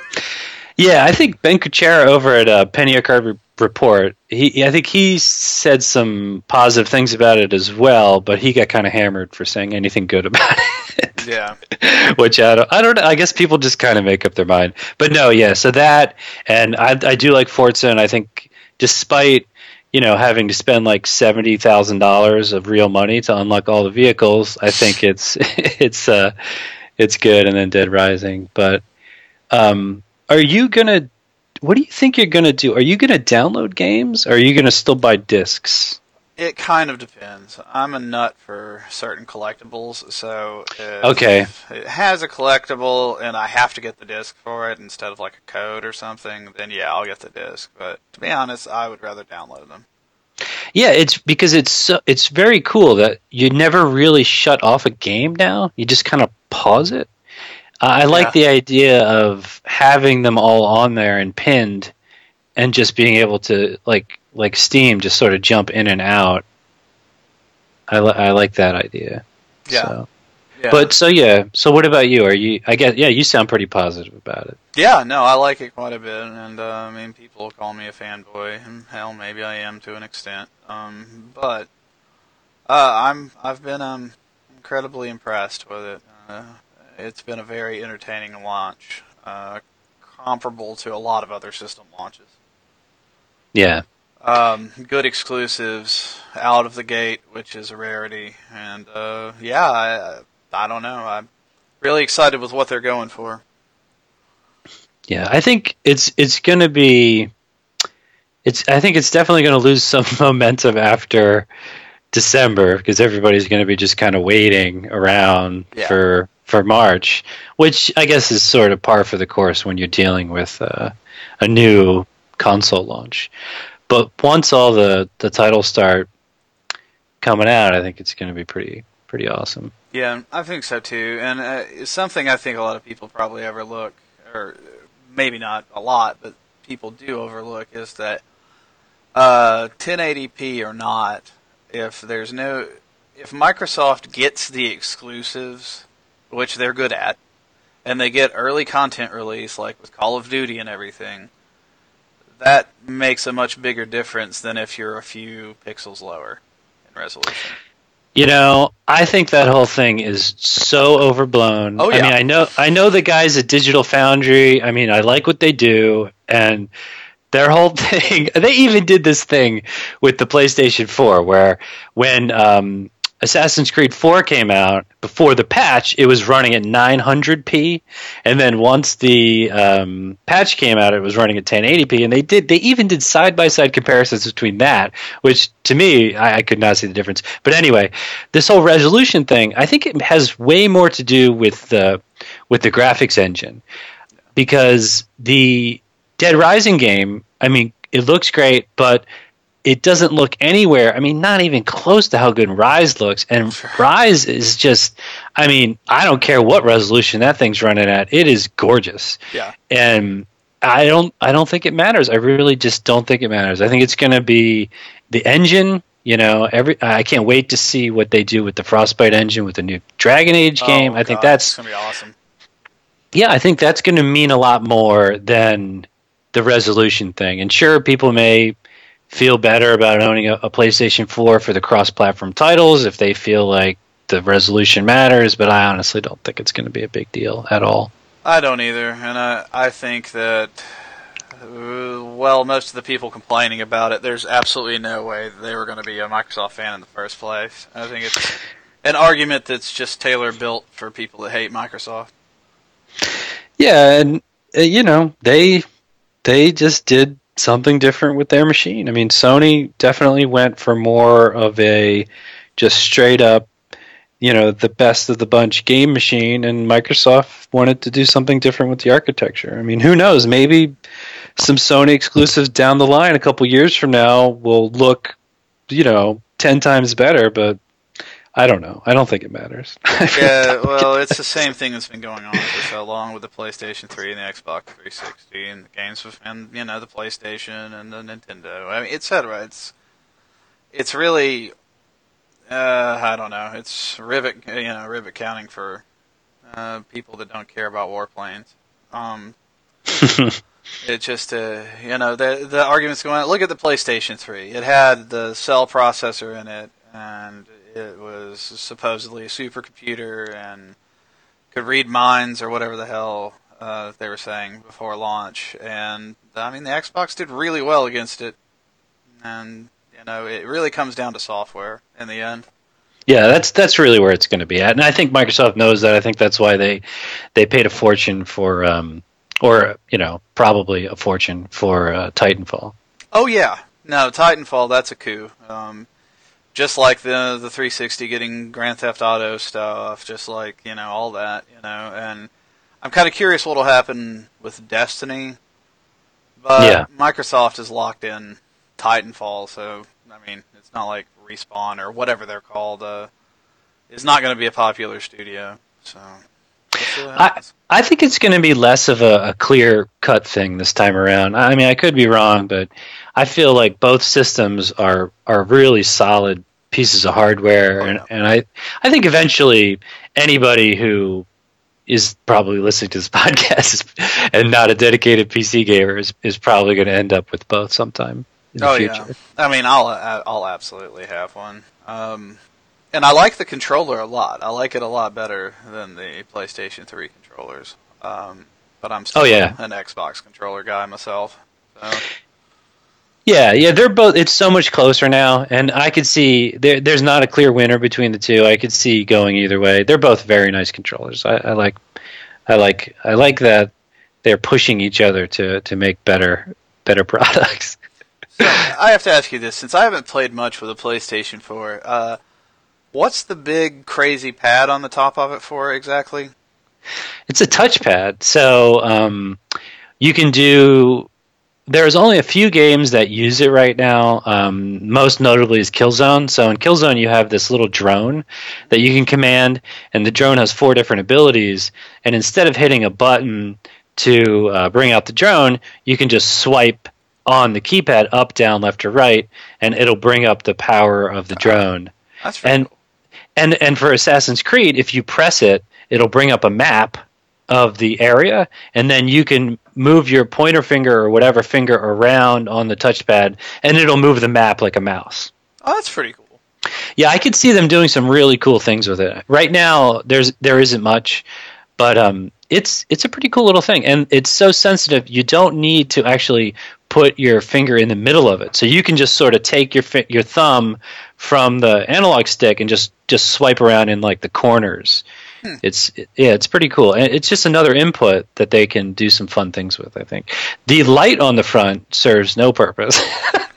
S2: Yeah, I think Ben Kuchera over at uh, Penny Arcade Report, he I think he said some positive things about it as well, but he got kind of hammered for saying anything good about it.
S1: Yeah,
S2: Which I don't, I don't know. I guess people just kind of make up their mind. But no, yeah. So that, and I, I do like Forza, and I think despite you know having to spend like seventy thousand dollars of real money to unlock all the vehicles, I think it's it's uh it's good. And then Dead Rising, but um, are you gonna? What do you think you're gonna do? Are you gonna download games? Or are you gonna still buy discs?
S1: It kind of depends. I'm a nut for certain collectibles, so if
S2: Okay.
S1: it has a collectible and I have to get the disc for it instead of like a code or something, then yeah, I'll get the disc. But to be honest, I would rather download them.
S2: Yeah, it's because it's so, it's very cool that you never really shut off a game now. You just kind of pause it. Uh, I like
S1: Yeah.
S2: the idea of having them all on there and pinned, and just being able to like like Steam just sort of jump in and out. I li- I like that idea.
S1: Yeah.
S2: So.
S1: Yeah.
S2: But so yeah. So what about you? Are you? I guess yeah. You sound pretty positive about it.
S1: yeah, no, I like it quite a bit, and uh, I mean, people call me a fanboy, and hell, maybe I am to an extent. Um, but uh, I'm I've been um incredibly impressed with it. Uh, it's been a very entertaining launch, uh, comparable to a lot of other system launches.
S2: Yeah.
S1: Um, good exclusives out of the gate, which is a rarity, and uh, yeah, I, I don't know. I'm really excited with what they're going for.
S2: Yeah, I think it's it's going to be it's I think it's definitely going to lose some momentum after December because everybody's going to be just kind of waiting around
S1: Yeah.
S2: for for March, which I guess is sort of par for the course when you're dealing with uh, a new console launch. But once all the the titles start coming out, I think it's going to be pretty pretty awesome.
S1: Yeah, I think so too. And uh, something I think a lot of people probably overlook, or maybe not a lot, but people do overlook is that uh, 1080p or not, if there's no, if Microsoft gets the exclusives, which they're good at, and they get early content release like with Call of Duty and everything, that makes a much bigger difference than if you're a few pixels lower in resolution.
S2: You know, I think that whole thing is so overblown.
S1: Oh, yeah.
S2: I mean, I know I know the guys at Digital Foundry. I mean, I like what they do and their whole thing. They even did this thing with the PlayStation 4 where when um, Assassin's Creed 4 came out before the patch, it was running at 900p, and then once the um, patch came out, it was running at 1080p. And they did they even did side by side comparisons between that, which to me I, I could not see the difference. But anyway, this whole resolution thing, I think it has way more to do with the with the graphics engine because the Dead Rising game, I mean, it looks great, but it doesn't look anywhere. I mean, not even close to how good Ryse looks. And Ryse is just, I mean, I don't care what resolution that thing's running at. It is gorgeous.
S1: Yeah.
S2: And I don't, I don't think it matters. I really just don't think it matters. I think it's going to be the engine. You know, every I can't wait to see what they do with the Frostbite engine with the new Dragon Age game.
S1: Oh,
S2: I think that's
S1: gonna be awesome.
S2: yeah, I think that's going to mean a lot more than the resolution thing. And sure, people may feel better about owning a, a PlayStation 4 for the cross platform titles if they feel like the resolution matters, but I honestly don't think it's going to be a big deal at all.
S1: I don't either, and I I think that uh, well, most of the people complaining about it, there's absolutely no way they were going to be a Microsoft fan in the first place. I think it's an argument that's just tailor built for people that hate Microsoft.
S2: Yeah, and uh, you know, they they just did something different with their machine. I mean, Sony definitely went for more of a just straight up, you know, the best of the bunch game machine, and Microsoft wanted to do something different with the architecture. I mean, who knows? Maybe some Sony exclusives down the line, a couple years from now, will look, you know, ten times better. But I don't know. I don't think it matters.
S1: Yeah, well, it's the same thing that's been going on for so long with the PlayStation 3 and the Xbox 360 and the games of, and you know the PlayStation and the Nintendo. I mean, etc. It's it's really uh, I don't know. It's rivet you know rivet counting for uh, people that don't care about warplanes. Um, it just uh, you know the the arguments going on. Look at the PlayStation 3. It had the cell processor in it, and it was supposedly a supercomputer and could read minds or whatever the hell uh, they were saying before launch. And I mean, the Xbox did really well against it, and you know it really comes down to software in the end.
S2: Yeah, that's that's really where it's going to be at, and I think Microsoft knows that. I think that's why they they paid a fortune for, um, or you know, probably a fortune for uh, Titanfall.
S1: Oh yeah, no Titanfall. That's a coup. Um, just like the the 360 getting Grand Theft Auto stuff, just like you know all that, you know. And I'm kind of curious what'll happen with Destiny, but
S2: Yeah.
S1: Microsoft is locked in Titanfall, so I mean it's not like Respawn or whatever they're called. Uh, is not going to be a popular studio, so. we'll see what
S2: I. I think it's going to be less of a, a clear cut thing this time around. I mean, I could be wrong, but I feel like both systems are are really solid pieces of hardware,
S1: Oh,
S2: and, and I I think eventually anybody who is probably listening to this podcast and not a dedicated PC gamer is, is probably going to end up with both sometime in the
S1: oh
S2: future.
S1: yeah, I mean, I'll I'll absolutely have one. Um, and I like the controller a lot. I like it a lot better than the PlayStation 3 controllers. Um, but I'm still
S2: Oh, yeah.
S1: an Xbox controller guy myself. So
S2: Yeah, yeah, they're both. It's so much closer now, and I could see there. There's not a clear winner between the two. I could see going either way. They're both very nice controllers. I, I like, I like, I like that they're pushing each other to to make better better products.
S1: So I have to ask you this, since I haven't played much with a PlayStation 4. Uh, what's the big crazy pad on the top of it for exactly?
S2: It's a touchpad, so um, you can do. There's only a few games that use it right now. Um, most notably is Killzone. So in Killzone, you have this little drone that you can command, and the drone has four different abilities. And instead of hitting a button to uh, bring out the drone, you can just swipe on the keypad up, down, left, or right, and it'll bring up the power of the drone.
S1: That's
S2: And
S1: cool.
S2: and and for Assassin's Creed, if you press it, it'll bring up a map of the area, and then you can move your pointer finger or whatever finger around on the touchpad, and it'll move the map like a mouse.
S1: Oh, that's pretty cool.
S2: Yeah, I could see them doing some really cool things with it. Right now, there's there isn't much, but um, it's it's a pretty cool little thing, and it's so sensitive. You don't need to actually put your finger in the middle of it, so you can just sort of take your fi- your thumb from the analog stick and just just swipe around in like the corners. Hmm. It's yeah, it's pretty cool, and it's just another input that they can do some fun things with. I think the light on the front serves no purpose.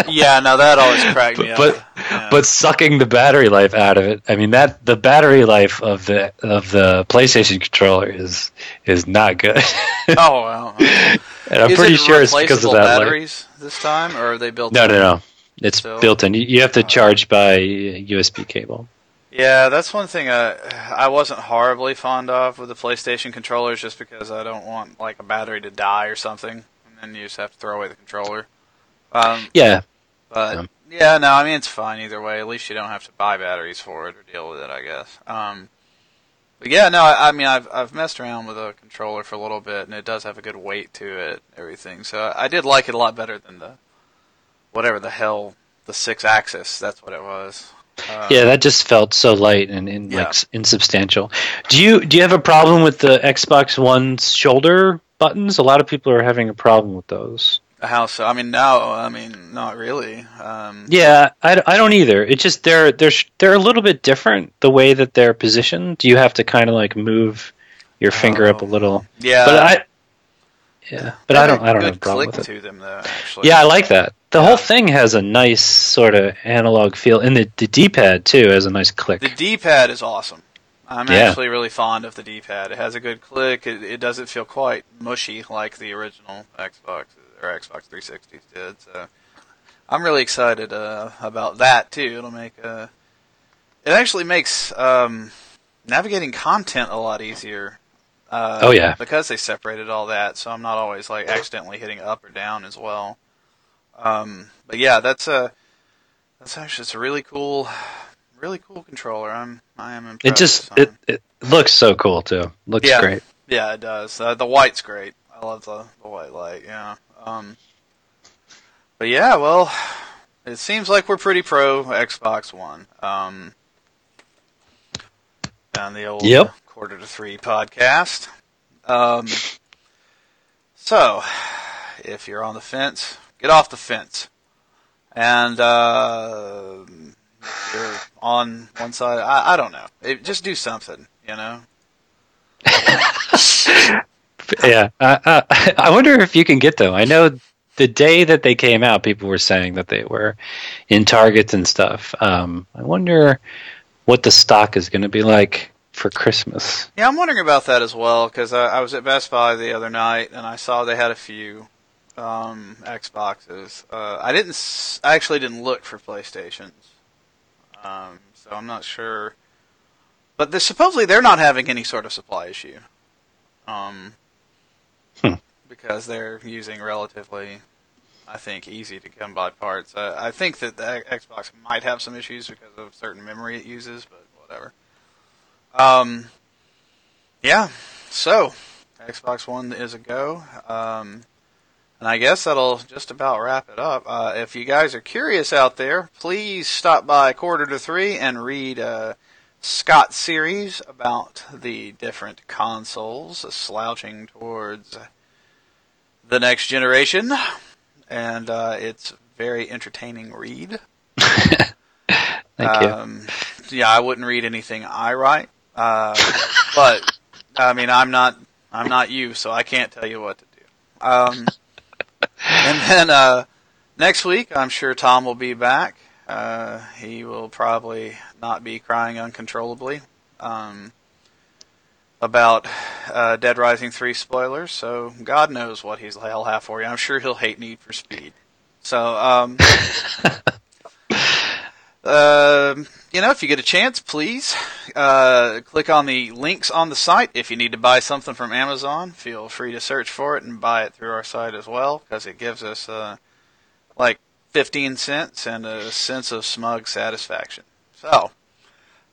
S1: Yeah, now that always cracked me
S2: but
S1: up. Yeah.
S2: but sucking the battery life out of it. I mean that the battery life of the of the PlayStation controller is is not good.
S1: oh wow.
S2: and I'm
S1: Is
S2: pretty
S1: it
S2: sure it's because of that. light.
S1: batteries this time, or are they built?
S2: No,
S1: in?
S2: no, no. It's
S1: So-
S2: built in. You- You have to oh. charge by USB cable.
S1: Yeah, that's one thing uh, I wasn't horribly fond of with the PlayStation controllers, just because I don't want like a battery to die or something, and then you just have to throw away the controller. Um,
S2: Yeah,
S1: but
S2: Um,
S1: yeah, no, I mean it's fine either way. At least you don't have to buy batteries for it or deal with it, I guess. Um, but yeah, no, I, I mean I've I've messed around with a controller for a little bit, and it does have a good weight to it, everything. So I did like it a lot better than the whatever the hell the Sixaxis. That's what it was. Uh,
S2: yeah. That just felt so light and, and like
S1: Yeah.
S2: s- insubstantial. Do you do you have a problem with the Xbox One's shoulder buttons? A lot of people are having a problem with those.
S1: How so? I mean, no. I mean, not really. Um,
S2: Yeah, I don't either. It's just they're they're they're a little bit different the way that they're positioned. You have to kind of like move your finger up a
S1: Oh.
S2: little.
S1: yeah.
S2: But I yeah, but I don't
S1: a
S2: I don't have a problem with it.
S1: to them though. Actually.
S2: Yeah, I like that. The
S1: Yeah.
S2: whole thing has a nice sort of analog feel, and the, the D-pad too has a nice click.
S1: The D-pad is awesome. I'm
S2: Yeah.
S1: actually really fond of the D-pad. It has a good click. It, it doesn't feel quite mushy like the original Xbox or Xbox 360s did. So I'm really excited uh, about that too. It'll make uh, it actually makes um, navigating content a lot easier. Uh,
S2: Oh, yeah.
S1: because they separated all that, so I'm not always like accidentally hitting up or down as well. Um, but yeah, that's a that's actually it's a really cool, really cool controller. I'm I am impressed.
S2: It just it, it looks so cool too. Looks
S1: Yeah.
S2: great.
S1: yeah, it does. Uh, the white's great. I love the, the white light. Yeah. Um, but yeah, well, it seems like we're pretty pro Xbox One. Um, on the old
S2: Yep.
S1: Quarter to three podcast. Um, so, if you're on the fence, get off the fence. And uh, you're on one side, I, I don't know. It, just do something, you know.
S2: Yeah, uh, uh, I wonder if you can get them. I know the day that they came out, people were saying that they were in Targets and stuff. Um, I wonder what the stock is going to be like for Christmas.
S1: Yeah, I'm wondering about that as well because I, I was at Best Buy the other night and I saw they had a few um, Xboxes. Uh, I didn't. s- I actually didn't look for PlayStations, um, so I'm not sure. But supposedly they're not having any sort of supply issue, um,
S2: Hmm.
S1: because they're using relatively, I think, easy to come by parts. Uh, I think that the Xbox might have some issues because of certain memory it uses, but whatever. Um, yeah. So, Xbox One is a go. Um, and I guess that'll just about wrap it up. Uh, if you guys are curious out there, please stop by Quarter to Three and read uh, Scott's series about the different consoles slouching towards the next generation. And uh, it's a very entertaining read.
S2: Thank you.
S1: Um, yeah, I wouldn't read anything I write, uh, but I mean, I'm not, I'm not you, so I can't tell you what to do. Um, and then, uh, next week, I'm sure Tom will be back. Uh, he will probably not be crying uncontrollably um, about uh, Dead Rising 3 spoilers, so God knows what he's, he'll have for you. I'm sure he'll hate Need for Speed. So, um, uh, you know, if you get a chance, please uh, click on the links on the site. If you need to buy something from Amazon, feel free to search for it and buy it through our site as well, because it gives us uh, like 15 cents and a sense of smug satisfaction. So,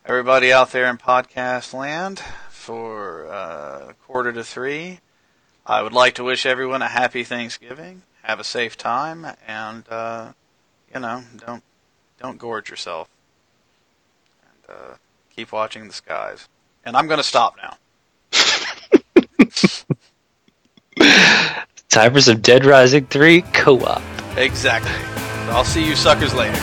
S1: everybody out there in podcast land, for uh, quarter to three, I would like to wish everyone a happy Thanksgiving. Have a safe time, and uh, you know, don't don't gorge yourself, uh, keep watching the skies. And I'm going to stop now.
S2: Time for some Dead Rising 3 co op.
S1: Exactly. I'll see you suckers later.